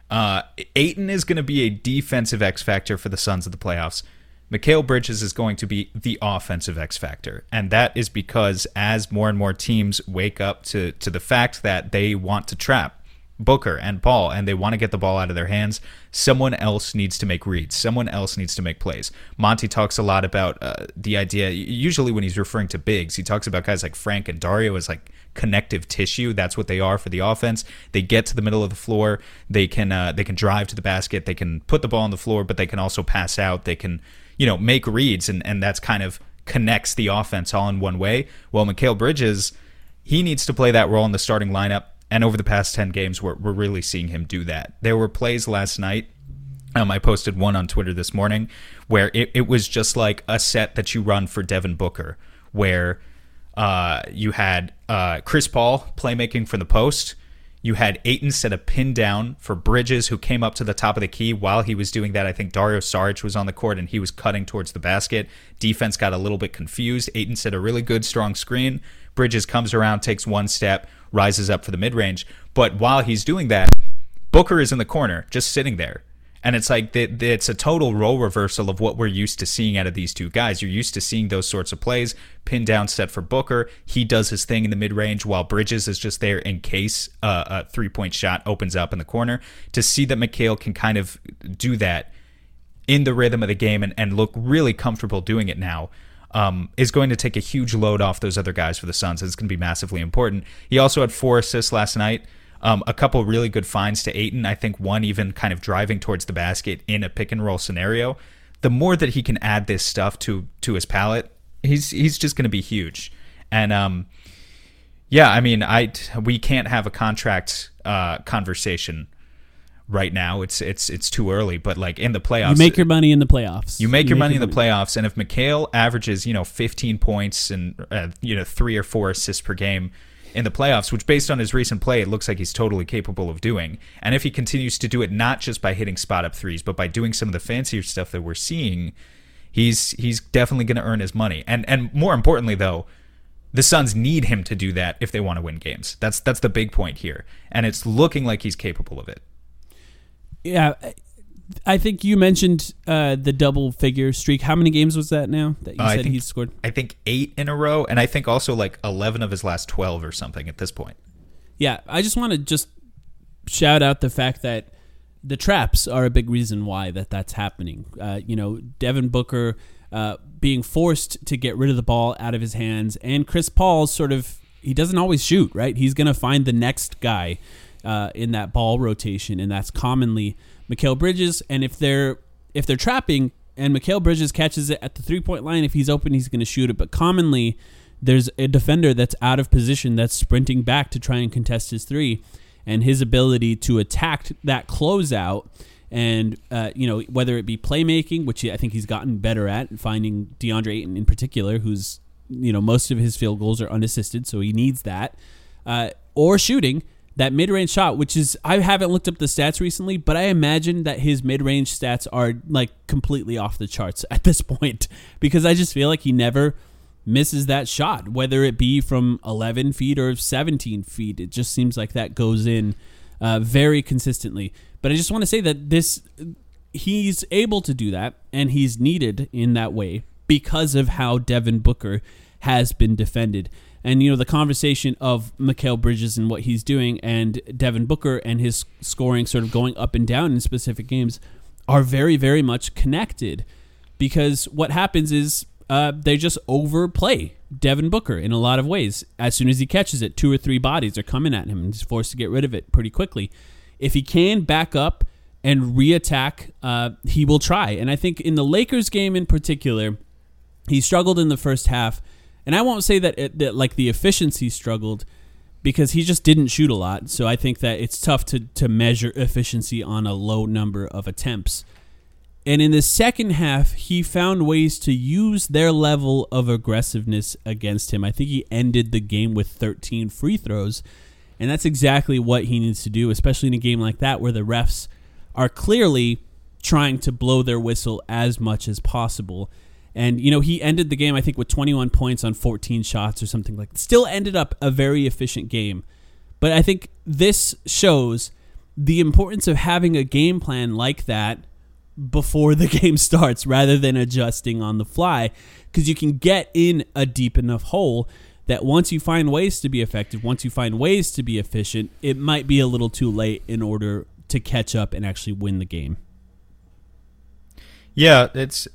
Speaker 2: uh, Ayton is going to be a defensive X factor for the Suns of the playoffs. Mikal Bridges is going to be the offensive X factor, and that is because as more and more teams wake up to to the fact that they want to trap Booker and Paul, and they want to get the ball out of their hands, someone else needs to make reads. Someone else needs to make plays. Monty talks a lot about uh, the idea. Usually, when he's referring to bigs, he talks about guys like Frank and Dario as like connective tissue. That's what they are for the offense. They get to the middle of the floor. They can uh, they can drive to the basket. They can put the ball on the floor, but they can also pass out. They can you know make reads, and and that's kind of connects the offense all in one way. Well, Mikal Bridges he needs to play that role in the starting lineup. And over the past 10 games, we're, we're really seeing him do that. There were plays last night. Um, I posted one on Twitter this morning where it, it was just like a set that you run for Devin Booker, where uh, you had uh, Chris Paul playmaking from the post. You had Ayton set a pin down for Bridges, who came up to the top of the key. While he was doing that, I think Dario Saric was on the court and he was cutting towards the basket. Defense got a little bit confused. Ayton set a really good, strong screen. Bridges comes around, takes one step, rises up for the mid range. But while he's doing that, Booker is in the corner, just sitting there. And it's like it's a total role reversal of what we're used to seeing out of these two guys. You're used to seeing those sorts of plays, pin down set for Booker. He does his thing in the mid range while Bridges is just there in case uh, a three point shot opens up in the corner. To see that Mikal can kind of do that in the rhythm of the game and, and look really comfortable doing it now. Um, is going to take a huge load off those other guys for the Suns. It's going to be massively important. He also had four assists last night. Um, a couple really good finds to Ayton. I think one even kind of driving towards the basket in a pick and roll scenario. The more that he can add this stuff to to his palette, he's he's just going to be huge. And um, yeah, I mean, I we can't have a contract uh, conversation right now. It's it's it's too early. But like in the playoffs,
Speaker 1: you make your money in the playoffs.
Speaker 2: You make you your make money your in the playoffs, and if Mikal averages you know 15 points and uh, you know three or four assists per game in the playoffs, which based on his recent play, it looks like he's totally capable of doing. And if he continues to do it not just by hitting spot up threes, but by doing some of the fancier stuff that we're seeing, he's he's definitely going to earn his money. And and more importantly though, the Suns need him to do that if they want to win games. That's that's the big point here. And it's looking like he's capable of it.
Speaker 1: Yeah, I think you mentioned uh, the double figure streak. How many games was that now that you uh, said he's scored?
Speaker 2: I think eight in a row, and I think also like eleven of his last twelve or something at this point.
Speaker 1: Yeah, I just want to just shout out the fact that the traps are a big reason why that that's happening. Uh, you know, Devin Booker uh, being forced to get rid of the ball out of his hands, and Chris Paul sort of he doesn't always shoot right. He's going to find the next guy uh, in that ball rotation, and that's commonly Mikal Bridges, and if they're if they're trapping and Mikal Bridges catches it at the three point line, if he's open, he's going to shoot it. But commonly, there's a defender that's out of position that's sprinting back to try and contest his three, and his ability to attack that closeout. And uh, you know whether it be playmaking, which I think he's gotten better at, finding DeAndre Ayton in particular, who's you know most of his field goals are unassisted, so he needs that, uh, or shooting that mid-range shot which is i haven't looked up the stats recently but i imagine that his mid-range stats are like completely off the charts at this point because i just feel like he never misses that shot whether it be from 11 feet or 17 feet. It just seems like that goes in uh, very consistently. But i just want to say that this he's able to do that and he's needed in that way because of how devin booker has been defended and you know the conversation of Mikal Bridges and what he's doing, and Devin Booker and his scoring sort of going up and down in specific games are very, very much connected. Because what happens is uh, they just overplay Devin Booker in a lot of ways. As soon as he catches it, two or three bodies are coming at him, and he's forced to get rid of it pretty quickly. If he can back up and reattack, uh, he will try. And I think in the Lakers game in particular, he struggled in the first half and I won't say that it, that like the efficiency struggled because he just didn't shoot a lot. So I think that it's tough to to measure efficiency on a low number of attempts. And in the second half, he found ways to use their level of aggressiveness against him. I think he ended the game with 13 free throws. And that's exactly what he needs to do, especially in a game like that where the refs are clearly trying to blow their whistle as much as possible. And you know, he ended the game I think with 21 points on 14 shots or something like. That. Still ended up a very efficient game. But I think this shows the importance of having a game plan like that before the game starts rather than adjusting on the fly because you can get in a deep enough hole that once you find ways to be effective, once you find ways to be efficient, it might be a little too late in order to catch up and actually win the game.
Speaker 2: Yeah, it's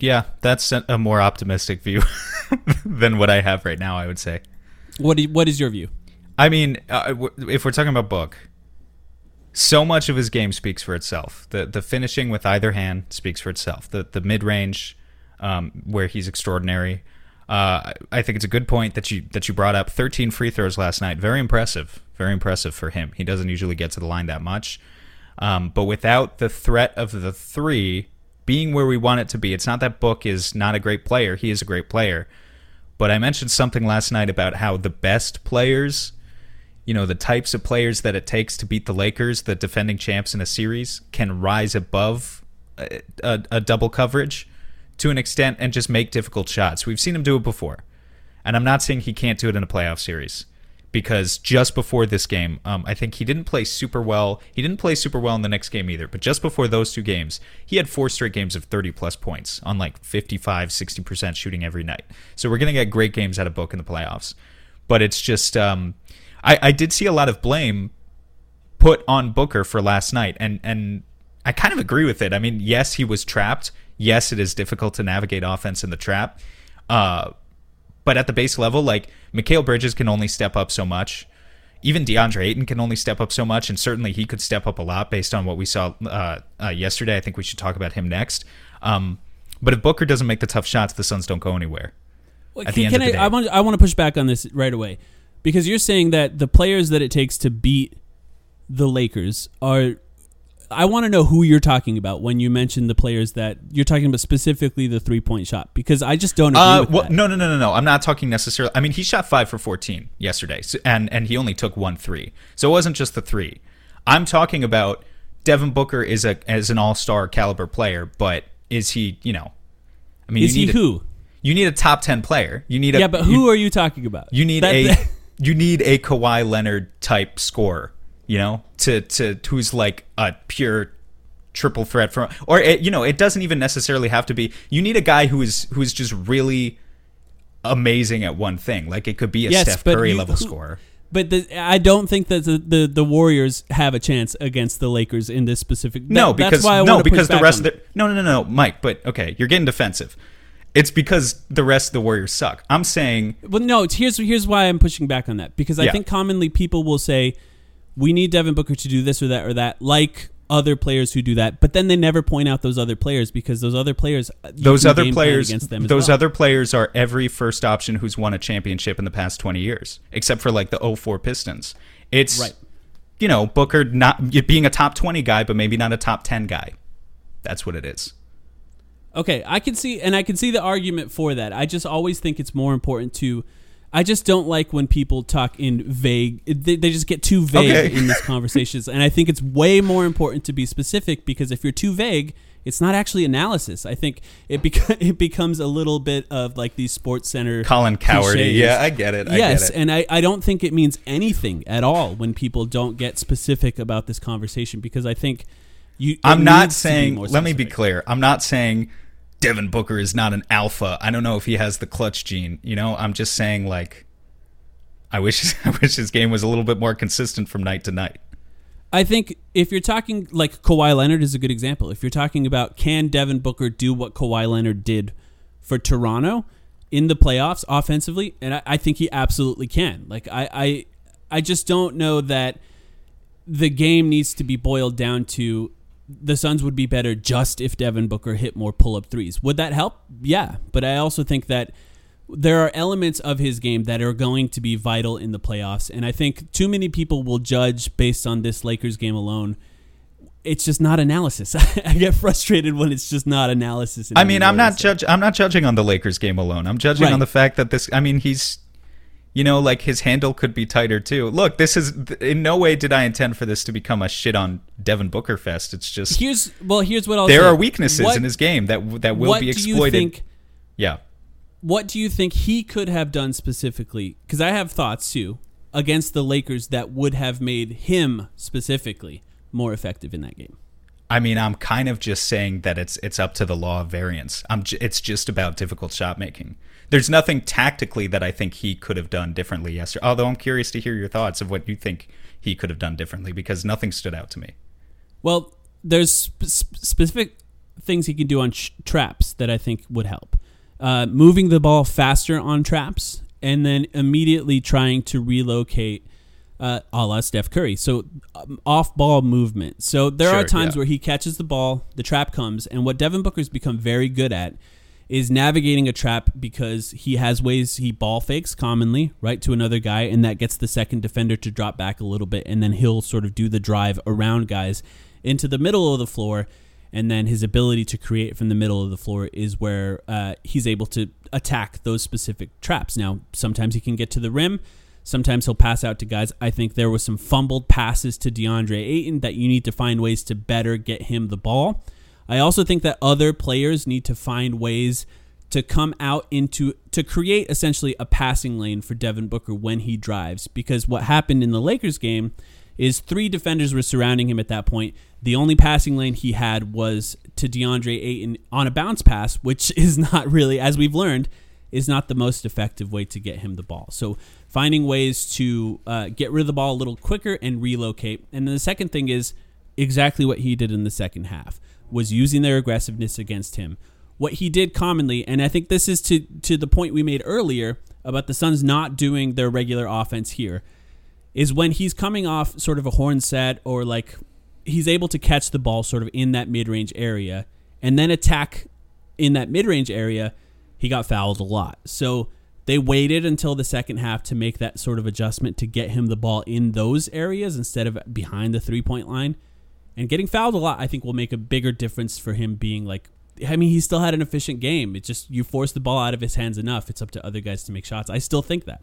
Speaker 2: yeah, that's a more optimistic view than what I have right now. I would say.
Speaker 1: What do you, What is your view?
Speaker 2: I mean, uh, if we're talking about Book, so much of his game speaks for itself. The the finishing with either hand speaks for itself. The the mid range, um, where he's extraordinary. Uh, I think it's a good point that you that you brought up. 13 free throws last night. Very impressive. Very impressive for him. He doesn't usually get to the line that much. Um, but without the threat of the three being where we want it to be, it's not that Book is not a great player. He is a great player. But I mentioned something last night about how the best players, you know, the types of players that it takes to beat the Lakers, the defending champs in a series, can rise above a, a, a double coverage to an extent and just make difficult shots. We've seen him do it before. And I'm not saying he can't do it in a playoff series because just before this game, um, I think he didn't play super well. He didn't play super well in the next game either, but just before those two games, he had four straight games of 30 plus points on like 55, 60% shooting every night. So we're going to get great games out of Book in the playoffs. But it's just, um, I, I did see a lot of blame put on Booker for last night, and, and I kind of agree with it. I mean, yes, he was trapped yes, it is difficult to navigate offense in the trap. Uh, but at the base level, like Mikal Bridges can only step up so much. Even DeAndre Ayton can only step up so much, and certainly he could step up a lot based on what we saw uh, uh, yesterday. I think we should talk about him next. Um, but if Booker doesn't make the tough shots, the Suns don't go anywhere.
Speaker 1: Well, can, can I, I, want, I want to push back on this right away because you're saying that the players that it takes to beat the Lakers are I want to know who you're talking about when you mention the players that you're talking about specifically the three point shot because I just don't agree uh, with
Speaker 2: well. No, no, no, no, no. I'm not talking necessarily. I mean, he shot five for 14 yesterday, so, and and he only took one three, so it wasn't just the three. I'm talking about Devin Booker is a as an all star caliber player, but is he? You know,
Speaker 1: I mean, is he a, who?
Speaker 2: You need a top ten player. You need a
Speaker 1: yeah, but who you, are you talking about?
Speaker 2: You need that, a you need a Kawhi Leonard type scorer you know, to to who's like a pure triple threat from or it, you know, it doesn't even necessarily have to be. You need a guy who is who is just really amazing at one thing. Like it could be a yes, Steph Curry you, level who, scorer.
Speaker 1: But the, I don't think that the, the, the Warriors have a chance against the Lakers in this specific. That,
Speaker 2: no, because no, because the rest of the no, no, no, no, Mike. But okay, you're getting defensive. It's because the rest of the Warriors suck. I'm saying.
Speaker 1: Well, no. Here's here's why I'm pushing back on that because I yeah. think commonly people will say we need Devin Booker to do this or that or that, like other players who do that. But then they never point out those other players because those other players,
Speaker 2: those other players, those well. other players are every first option who's won a championship in the past twenty years, except for like the 04 Pistons. It's right. you know Booker not being a top twenty guy, but maybe not a top ten guy. That's what it is.
Speaker 1: Okay, I can see, and I can see the argument for that. I just always think it's more important to I just don't like when people talk in vague. They, they just get too vague okay. in these conversations, and I think it's way more important to be specific because if you're too vague, it's not actually analysis. I think it beca- it becomes a little bit of like these sports center
Speaker 2: Colin Cowherty. Yeah, I get it. I
Speaker 1: yes,
Speaker 2: get it.
Speaker 1: and I, I don't think it means anything at all when people don't get specific about this conversation because I think you.
Speaker 2: I'm not saying. Let me be clear. I'm not saying Devin Booker is not an alpha. I don't know if he has the clutch gene. You know, I'm just saying like I wish I wish his game was a little bit more consistent from night to night.
Speaker 1: I think if you're talking like Kawhi Leonard is a good example. If you're talking about can Devin Booker do what Kawhi Leonard did for Toronto in the playoffs offensively, and I, I think he absolutely can. Like I, I I just don't know that the game needs to be boiled down to the Suns would be better just if Devin Booker hit more pull up threes. Would that help? Yeah. But I also think that there are elements of his game that are going to be vital in the playoffs. And I think too many people will judge based on this Lakers game alone. It's just not analysis. I get frustrated when it's just not analysis.
Speaker 2: I mean, I'm not judge. I'm not judging on the Lakers game alone. I'm judging right. on the fact that this. I mean, he's you know, like his handle could be tighter too. Look, this is in no way did I intend for this to become a shit on Devin Booker fest. It's just
Speaker 1: here's well, here's what I'll
Speaker 2: there
Speaker 1: say.
Speaker 2: are weaknesses what, in his game that that will be exploited. Think, yeah.
Speaker 1: What do you think he could have done specifically? Because I have thoughts too against the Lakers that would have made him specifically more effective in that game.
Speaker 2: I mean, I'm kind of just saying that it's it's up to the law of variance. I'm j- it's just about difficult shot making there's nothing tactically that I think he could have done differently yesterday. Although I'm curious to hear your thoughts of what you think he could have done differently because nothing stood out to me.
Speaker 1: Well, there's sp- specific things he can do on sh- traps that I think would help. Uh, moving the ball faster on traps and then immediately trying to relocate uh, a la Steph Curry. So um, off ball movement. So there sure, are times yeah. where he catches the ball, the trap comes, and what Devin Booker's become very good at is navigating a trap because he has ways he ball fakes commonly, right, to another guy, and that gets the second defender to drop back a little bit, and then he'll sort of do the drive around guys into the middle of the floor. And then his ability to create from the middle of the floor is where uh, he's able to attack those specific traps. Now, sometimes he can get to the rim, sometimes he'll pass out to guys. I think there was some fumbled passes to DeAndre Ayton that you need to find ways to better get him the ball. I also think that other players need to find ways to come out into to create essentially a passing lane for Devin Booker when he drives because what happened in the Lakers game is three defenders were surrounding him at that point. The only passing lane he had was to DeAndre Ayton on a bounce pass, which is not really as we've learned is not the most effective way to get him the ball. So finding ways to uh, get rid of the ball a little quicker and relocate. And then the second thing is exactly what he did in the second half was using their aggressiveness against him. What he did commonly, and I think this is to to the point we made earlier about the Suns not doing their regular offense here, is when he's coming off sort of a horn set or like he's able to catch the ball sort of in that mid range area and then attack in that mid range area, he got fouled a lot. So they waited until the second half to make that sort of adjustment to get him the ball in those areas instead of behind the three point line. And getting fouled a lot, I think, will make a bigger difference for him being like. I mean, he still had an efficient game. It's just you force the ball out of his hands enough. It's up to other guys to make shots. I still think that.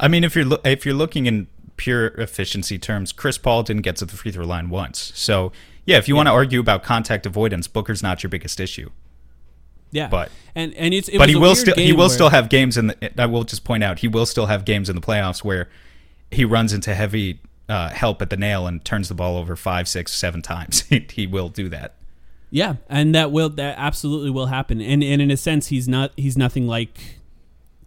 Speaker 2: I mean, if you're lo- if you're looking in pure efficiency terms, Chris Paul didn't get to the free throw line once. So yeah, if you yeah. want to argue about contact avoidance, Booker's not your biggest issue.
Speaker 1: Yeah,
Speaker 2: but
Speaker 1: and and it's it
Speaker 2: but he will still he will where, still have games in the. I will just point out he will still have games in the playoffs where he runs into heavy uh, help at the nail and turns the ball over five, six, seven times. he will do that.
Speaker 1: Yeah, and that will that absolutely will happen. And and in a sense, he's not he's nothing like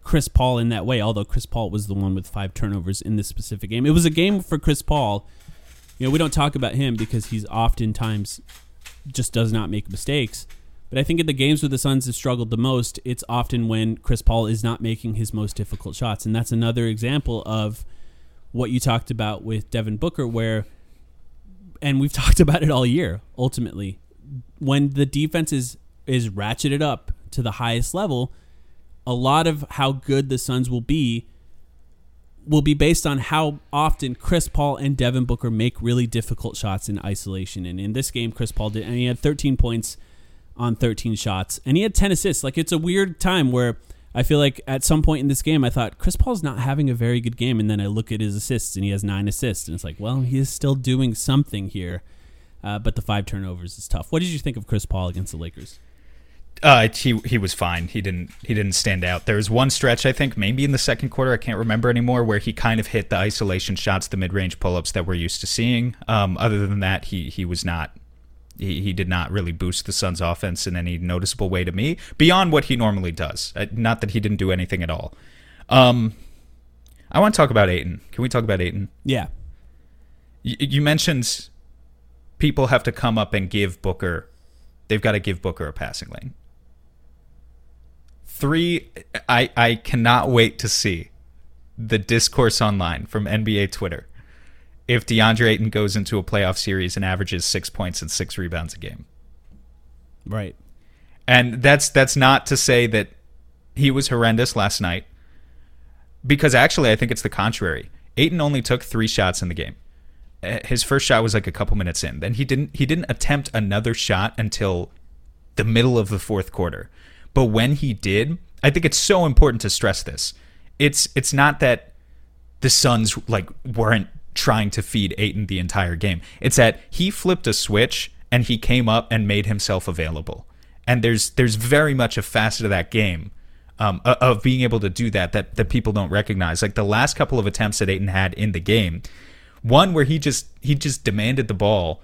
Speaker 1: Chris Paul in that way. Although Chris Paul was the one with five turnovers in this specific game, it was a game for Chris Paul. You know, we don't talk about him because he's oftentimes just does not make mistakes. But I think in the games where the Suns have struggled the most, it's often when Chris Paul is not making his most difficult shots, and that's another example of what you talked about with Devin Booker, where, and we've talked about it all year. Ultimately, when the defense is is ratcheted up to the highest level, a lot of how good the Suns will be will be based on how often Chris Paul and Devin Booker make really difficult shots in isolation. And in this game, Chris Paul did, and he had 13 points on 13 shots, and he had 10 assists. Like it's a weird time where I feel like at some point in this game, I thought Chris Paul's not having a very good game, and then I look at his assists, and he has nine assists, and it's like, well, he is still doing something here, uh, but the five turnovers is tough. What did you think of Chris Paul against the Lakers?
Speaker 2: Uh, he he was fine. He didn't he didn't stand out. There was one stretch I think maybe in the second quarter I can't remember anymore where he kind of hit the isolation shots, the mid range pull ups that we're used to seeing. Um, other than that, he he was not he, he did not really boost the Suns' offense in any noticeable way to me, beyond what he normally does. Uh, not that he didn't do anything at all. Um, I want to talk about Ayton. Can we talk about Ayton?
Speaker 1: Yeah.
Speaker 2: Y- you mentioned people have to come up and give Booker, they've got to give Booker a passing lane. Three, I, I cannot wait to see the discourse online from NBA Twitter if DeAndre Ayton goes into a playoff series and averages six points and six rebounds a game.
Speaker 1: Right.
Speaker 2: And that's that's not to say that he was horrendous last night. Because actually I think it's the contrary. Ayton only took three shots in the game. Uh, his first shot was like a couple minutes in. Then he didn't he didn't attempt another shot until the middle of the fourth quarter. But when he did, I think it's so important to stress this. It's it's not that the Suns like weren't trying to feed Ayton the entire game. It's that he flipped a switch and he came up and made himself available. And there's there's very much a facet of that game um, of being able to do that that that people don't recognize. Like the last couple of attempts that Ayton had in the game, one where he just he just demanded the ball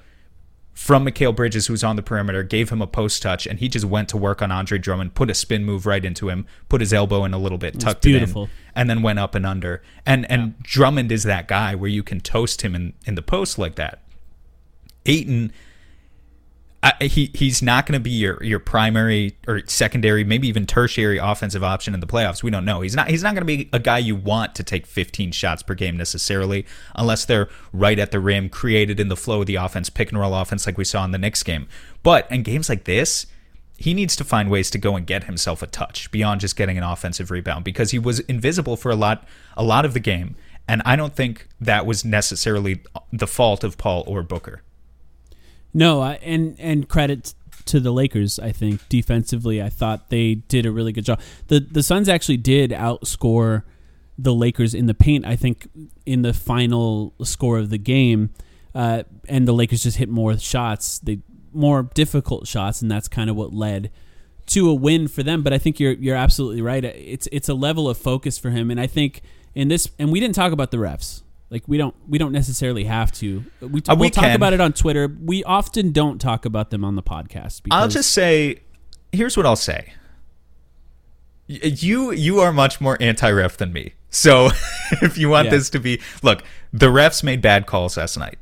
Speaker 2: from Mikal Bridges, who's on the perimeter, gave him a post touch, and he just went to work on Andre Drummond, put a spin move right into him, put his elbow in a little bit, tucked it in, and then went up and under. And and yeah. Drummond is that guy where you can toast him in, in the post like that. Ayton I, he he's not going to be your your primary or secondary, maybe even tertiary offensive option in the playoffs. We don't know. He's not he's not going to be a guy you want to take 15 shots per game necessarily, unless they're right at the rim, created in the flow of the offense, pick and roll offense like we saw in the Knicks game. But in games like this, he needs to find ways to go and get himself a touch beyond just getting an offensive rebound because he was invisible for a lot a lot of the game and I don't think that was necessarily the fault of Paul or Booker.
Speaker 1: No, I, and and credit to the Lakers. I think defensively, I thought they did a really good job. the The Suns actually did outscore the Lakers in the paint. I think in the final score of the game, uh, and the Lakers just hit more shots. They more difficult shots, and that's kind of what led to a win for them. But I think you're you're absolutely right. It's it's a level of focus for him, and I think in this, and we didn't talk about the refs. Like we don't we don't necessarily have to. We,
Speaker 2: Uh, we
Speaker 1: we'll talk about it on Twitter. We often don't talk about them on the podcast. Because
Speaker 2: I'll just say, here's what I'll say. You you are much more anti-ref than me. So if you want
Speaker 1: Yeah.
Speaker 2: this to be look, the refs made bad calls last night.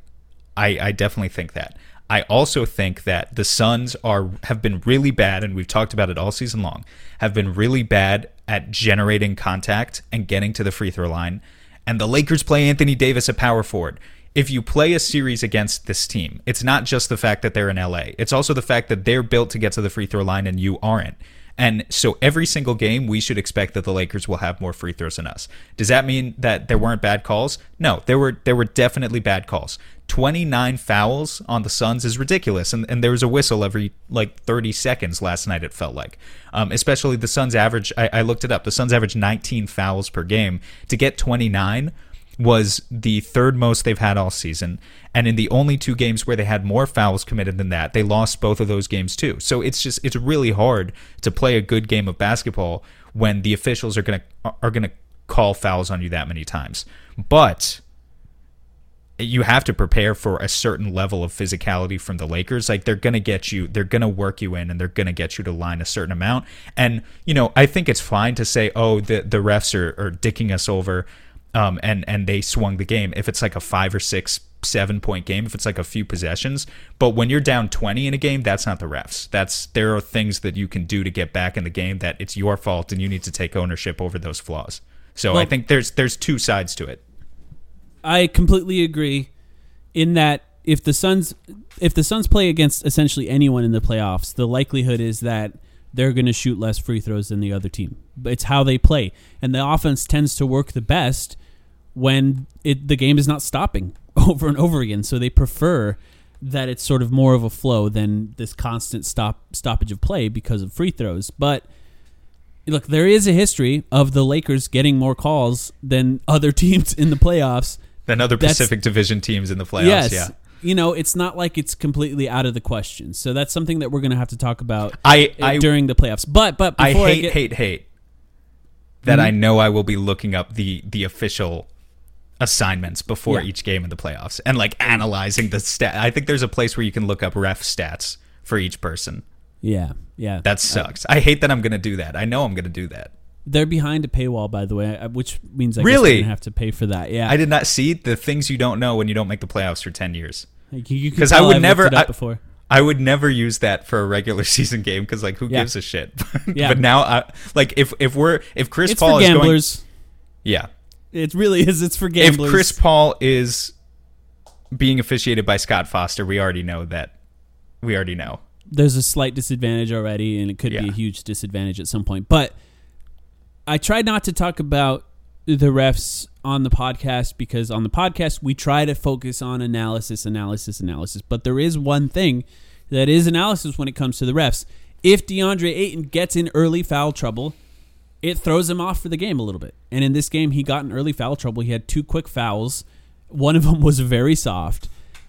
Speaker 2: I, I definitely think that. I also think that the Suns are have been really bad, and we've talked about it all season long. Have been really bad at generating contact and getting to the free throw line. And the Lakers play Anthony Davis at power forward. If you play a series against this team, it's not just the fact that they're in LA. It's also the fact that they're built to get to the free throw line and you aren't. And so every single game, we should expect that the Lakers will have more free throws than us. Does that mean that there weren't bad calls? No, there were there were definitely bad calls. 29 fouls on the Suns is ridiculous, and, and there was a whistle every like 30 seconds last night. It felt like, um, especially the Suns average. I, I looked it up. The Suns average 19 fouls per game. To get 29 was the third most they've had all season. And in the only two games where they had more fouls committed than that, they lost both of those games too. So it's just it's really hard to play a good game of basketball when the officials are gonna are gonna call fouls on you that many times. But you have to prepare for a certain level of physicality from the Lakers. Like they're going to get you, they're going to work you in and they're going to get you to line a certain amount. And, you know, I think it's fine to say, oh, the, the refs are, are dicking us over um, and, and they swung the game. If it's like a five or six, seven point game, if it's like a few possessions. But when you're down 20 in a game, that's not the refs. That's, there are things that you can do to get back in the game that it's your fault and you need to take ownership over those flaws. So I think there's, there's two sides to it.
Speaker 1: I completely agree in that if the Suns if the Suns play against essentially anyone in the playoffs, the likelihood is that they're going to shoot less free throws than the other team. But it's how they play, and the offense tends to work the best when it the game is not stopping over and over again. So they prefer that it's sort of more of a flow than this constant stop stoppage of play because of free throws. But look, there is a history of the Lakers getting more calls than other teams in the playoffs.
Speaker 2: Than other Pacific Division teams in the playoffs.
Speaker 1: yes.
Speaker 2: Yeah.
Speaker 1: You know, it's not like it's completely out of the question. So that's something that we're going to have to talk about
Speaker 2: I-
Speaker 1: uh,
Speaker 2: I-
Speaker 1: during the playoffs. But but
Speaker 2: I hate,
Speaker 1: I get,
Speaker 2: hate, hate that I know I will be looking up the the official assignments before
Speaker 1: Yeah.
Speaker 2: each game in the playoffs and like analyzing the stat. I think there's a place where you can look up ref stats for each person.
Speaker 1: Yeah, yeah.
Speaker 2: That sucks. I hate that I'm going to do that. I know I'm going to do that.
Speaker 1: They're behind a paywall, by the way, uh, which means I
Speaker 2: Really?
Speaker 1: we're have to pay for that. Yeah,
Speaker 2: I did not see the things you don't know when you don't make the playoffs for 10 years.
Speaker 1: Like, you- you
Speaker 2: I would
Speaker 1: I've
Speaker 2: never- I-
Speaker 1: before.
Speaker 2: I would never use that for a regular season game because like who
Speaker 1: Yeah.
Speaker 2: gives a shit.
Speaker 1: Yeah.
Speaker 2: but now I like if if we're if Chris
Speaker 1: It's
Speaker 2: Paul is going
Speaker 1: gamblers.
Speaker 2: yeah
Speaker 1: It really is. It's for gamblers. if.
Speaker 2: Chris Paul is being officiated by Scott Foster, we already know that. We already know.
Speaker 1: there's a slight disadvantage already, and it could be a huge disadvantage at some point. But I try not to talk about the refs on the podcast because on the podcast we try to focus on analysis, analysis, analysis. But there is one thing that is analysis when it comes to the refs. If DeAndre Ayton gets in early foul trouble, it throws him off for the game a little bit. And in this game, he got in early foul trouble. He had two quick fouls. One of them was very soft,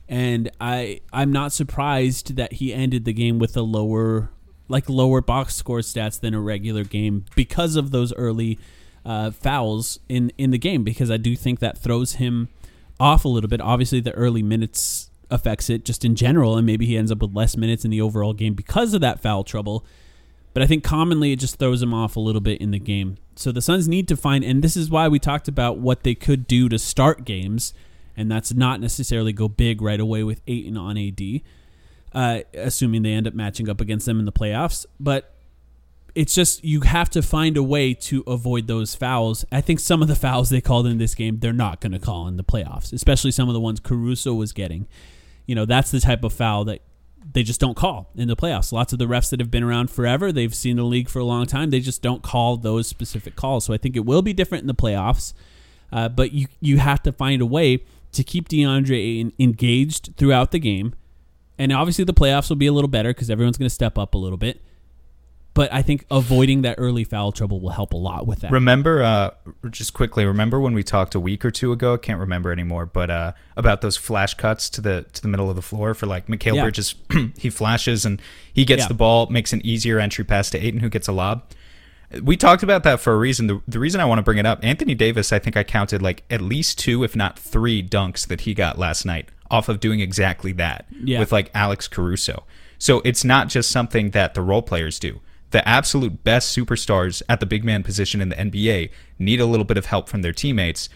Speaker 1: and I I'm not surprised that he ended the game with a lower like lower box score stats than a regular game because of those early uh, fouls in in the game. Because I do think that throws him off a little bit. Obviously, the early minutes affects it just in general, and maybe he ends up with less minutes in the overall game because of that foul trouble. But I think commonly it just throws him off a little bit in the game. So the Suns need to find, and this is why we talked about what they could do to start games, and that's not necessarily go big right away with Ayton on AD, uh, assuming they end up matching up against them in the playoffs. But it's just you have to find a way to avoid those fouls. I think some of the fouls they called in this game, they're not going to call in the playoffs, especially some of the ones Caruso was getting. You know, that's the type of foul that they just don't call in the playoffs. Lots of the refs that have been around forever, they've seen the league for a long time. They just don't call those specific calls. So I think it will be different in the playoffs. Uh, but you you have to find a way to keep DeAndre engaged throughout the game. And obviously the playoffs will be a little better because everyone's going to step up a little bit. But I think avoiding that early foul trouble will help a lot with that.
Speaker 2: Remember, uh, just quickly, remember when we talked a week or two ago? I can't remember anymore, but uh, about those flash cuts to the to the middle of the floor for like Mikal
Speaker 1: Yeah.
Speaker 2: Bridges. he flashes and he gets
Speaker 1: Yeah.
Speaker 2: the ball, makes an easier entry pass to Ayton, who gets a lob. We talked about that for a reason. The, the reason I want to bring it up, Anthony Davis, I think I counted like at least two, if not three, dunks that he got last night off of doing exactly that
Speaker 1: Yeah.
Speaker 2: with like Alex Caruso. So it's not just something that the role players do. The absolute best superstars at the big man position in the NBA need a little bit of help from their teammates.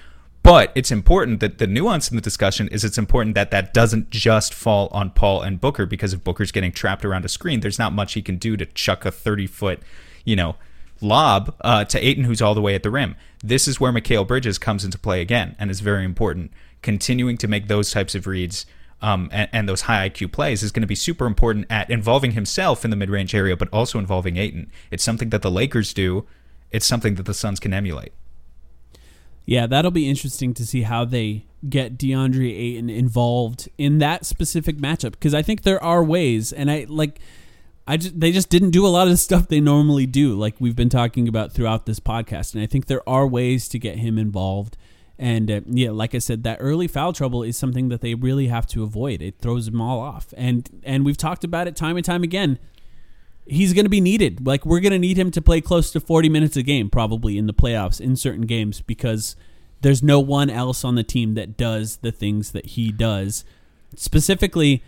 Speaker 2: But it's important that the nuance in the discussion is it's important that that doesn't just fall on Paul and Booker because if Booker's getting trapped around a screen, there's not much he can do to chuck a 30 foot, you know, lob uh, to Ayton, who's all the way at the rim. This is where Mikal Bridges comes into play again and is very important. Continuing to make those types of reads um, and, and those high IQ plays is going to be super important at involving himself in the mid range area, but also involving Ayton. It's something that the Lakers do. It's something that the Suns can emulate.
Speaker 1: Yeah, that'll be interesting to see how they get DeAndre Ayton involved in that specific matchup because I think there are ways, and I like. I just, they just didn't do a lot of the stuff they normally do, like we've been talking about throughout this podcast. And I think there are ways to get him involved. And uh, yeah, like I said, that early foul trouble is something that they really have to avoid. It throws them all off. And and we've talked about it time and time again. He's going to be needed. Like we're going to need him to play close to 40 minutes a game probably in the playoffs in certain games because there's no one else on the team that does the things that he does. Specifically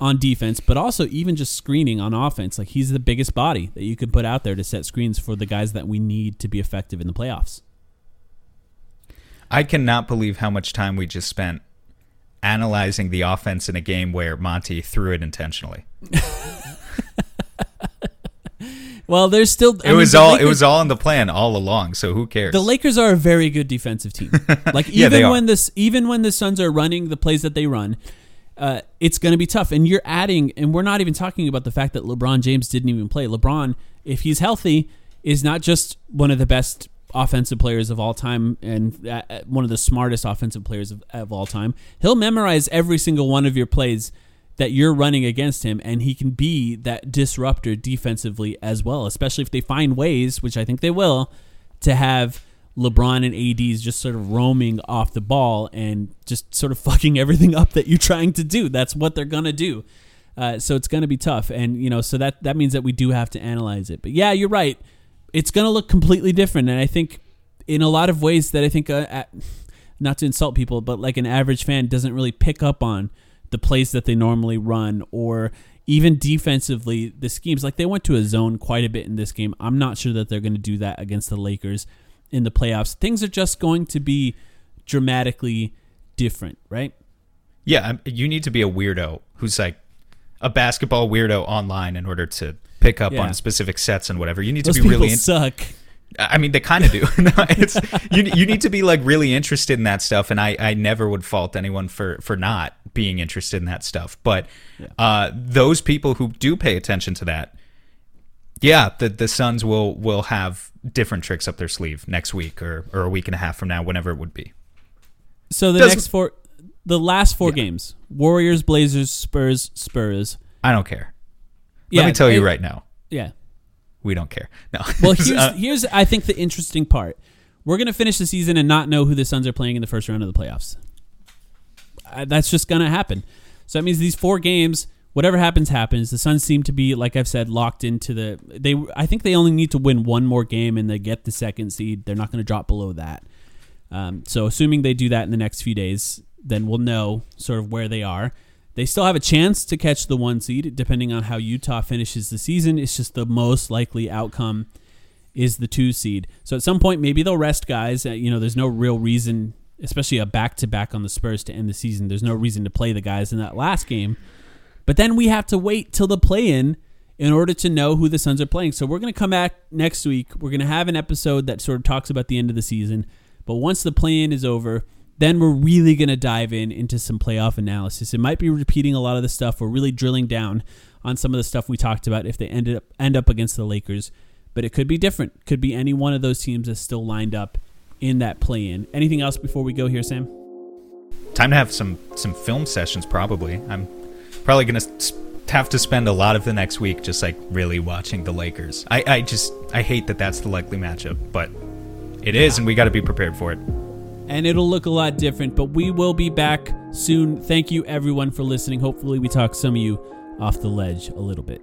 Speaker 1: on defense, but also even just screening on offense. Like he's the biggest body that you could put out there to set screens for the guys that we need to be effective in the playoffs.
Speaker 2: I cannot believe how much time we just spent analyzing the offense in a game where Monty threw it intentionally.
Speaker 1: Well, there's still I
Speaker 2: It was all it was all in the plan all along. So who cares?
Speaker 1: The Lakers are a very good defensive team. Like
Speaker 2: Yeah,
Speaker 1: even
Speaker 2: are.
Speaker 1: when this even when the Suns are running the plays that they run, uh, it's going to be tough. And you're adding, and we're not even talking about the fact that LeBron James didn't even play. LeBron, if he's healthy, is not just one of the best offensive players of all time and uh, uh, one of the smartest offensive players of, of all time. He'll memorize every single one of your plays that you're running against him, and he can be that disruptor defensively as well, especially if they find ways, which I think they will, to have LeBron and ADs just sort of roaming off the ball and just sort of fucking everything up that you're trying to do. That's what they're gonna do. Uh, so it's gonna be tough, and you know, so that that means that we do have to analyze it. But yeah, you're right. It's gonna look completely different, and I think in a lot of ways that I think, uh, not to insult people, but like an average fan doesn't really pick up on the plays that they normally run or even defensively the schemes like they went to a zone quite a bit in this game i'm not sure that they're going to do that against the lakers in the playoffs things are just going to be dramatically different right
Speaker 2: yeah, um, you need to be a weirdo who's like a basketball weirdo online in order to pick up
Speaker 1: Yeah.
Speaker 2: on specific sets and whatever. You need
Speaker 1: those
Speaker 2: to be really in-
Speaker 1: suck
Speaker 2: I mean, they kind of do. no, it's you. You need to be like really interested in that stuff, and I, I never would fault anyone for for not being interested in that stuff. But uh, those people who do pay attention to that, yeah, the the Suns will will have different tricks up their sleeve next week or or a week and a half from now, whenever it would be.
Speaker 1: so the
Speaker 2: Doesn't-
Speaker 1: next four the last four games warriors blazers spurs spurs
Speaker 2: I don't care.
Speaker 1: yeah
Speaker 2: Let me tell you right now,
Speaker 1: yeah
Speaker 2: we don't care. No.
Speaker 1: Well, here's
Speaker 2: Uh,
Speaker 1: here's I think the interesting part. We're gonna finish the season and not know who the Suns are playing in the first round of the playoffs. Uh, that's just gonna happen. So that means these four games, whatever happens, happens. The Suns seem to be, like I've said, locked into the. They, I think they only need to win one more game and they get the second seed. They're not gonna drop below that. Um, so assuming they do that in the next few days, then we'll know sort of where they are. They still have a chance to catch the one seed, depending on how Utah finishes the season. It's just the most likely outcome is the two seed. So at some point, maybe they'll rest guys. Uh, You know, there's no real reason, especially a back to back on the Spurs to end the season. There's no reason to play the guys in that last game. But then we have to wait till the play in in order to know who the Suns are playing. So we're going to come back next week. We're going to have an episode that sort of talks about the end of the season. But once the play in is over, then we're really going to dive in into some playoff analysis. It might be repeating a lot of the stuff. We're really drilling down on some of the stuff we talked about if they ended up end up against the Lakers, but it could be different. Could be any one of those teams that's still lined up in that play-in. Anything else before we go here, Sam?
Speaker 2: Time to have some some film sessions. Probably. I'm probably gonna have to spend a lot of the next week just like really watching the Lakers. I I just I hate that that's the likely matchup, but it is, and we got to be prepared for it
Speaker 1: and it'll look a lot different. But we will be back soon. Thank you, everyone, for listening. Hopefully, we talk some of you off the ledge a little bit.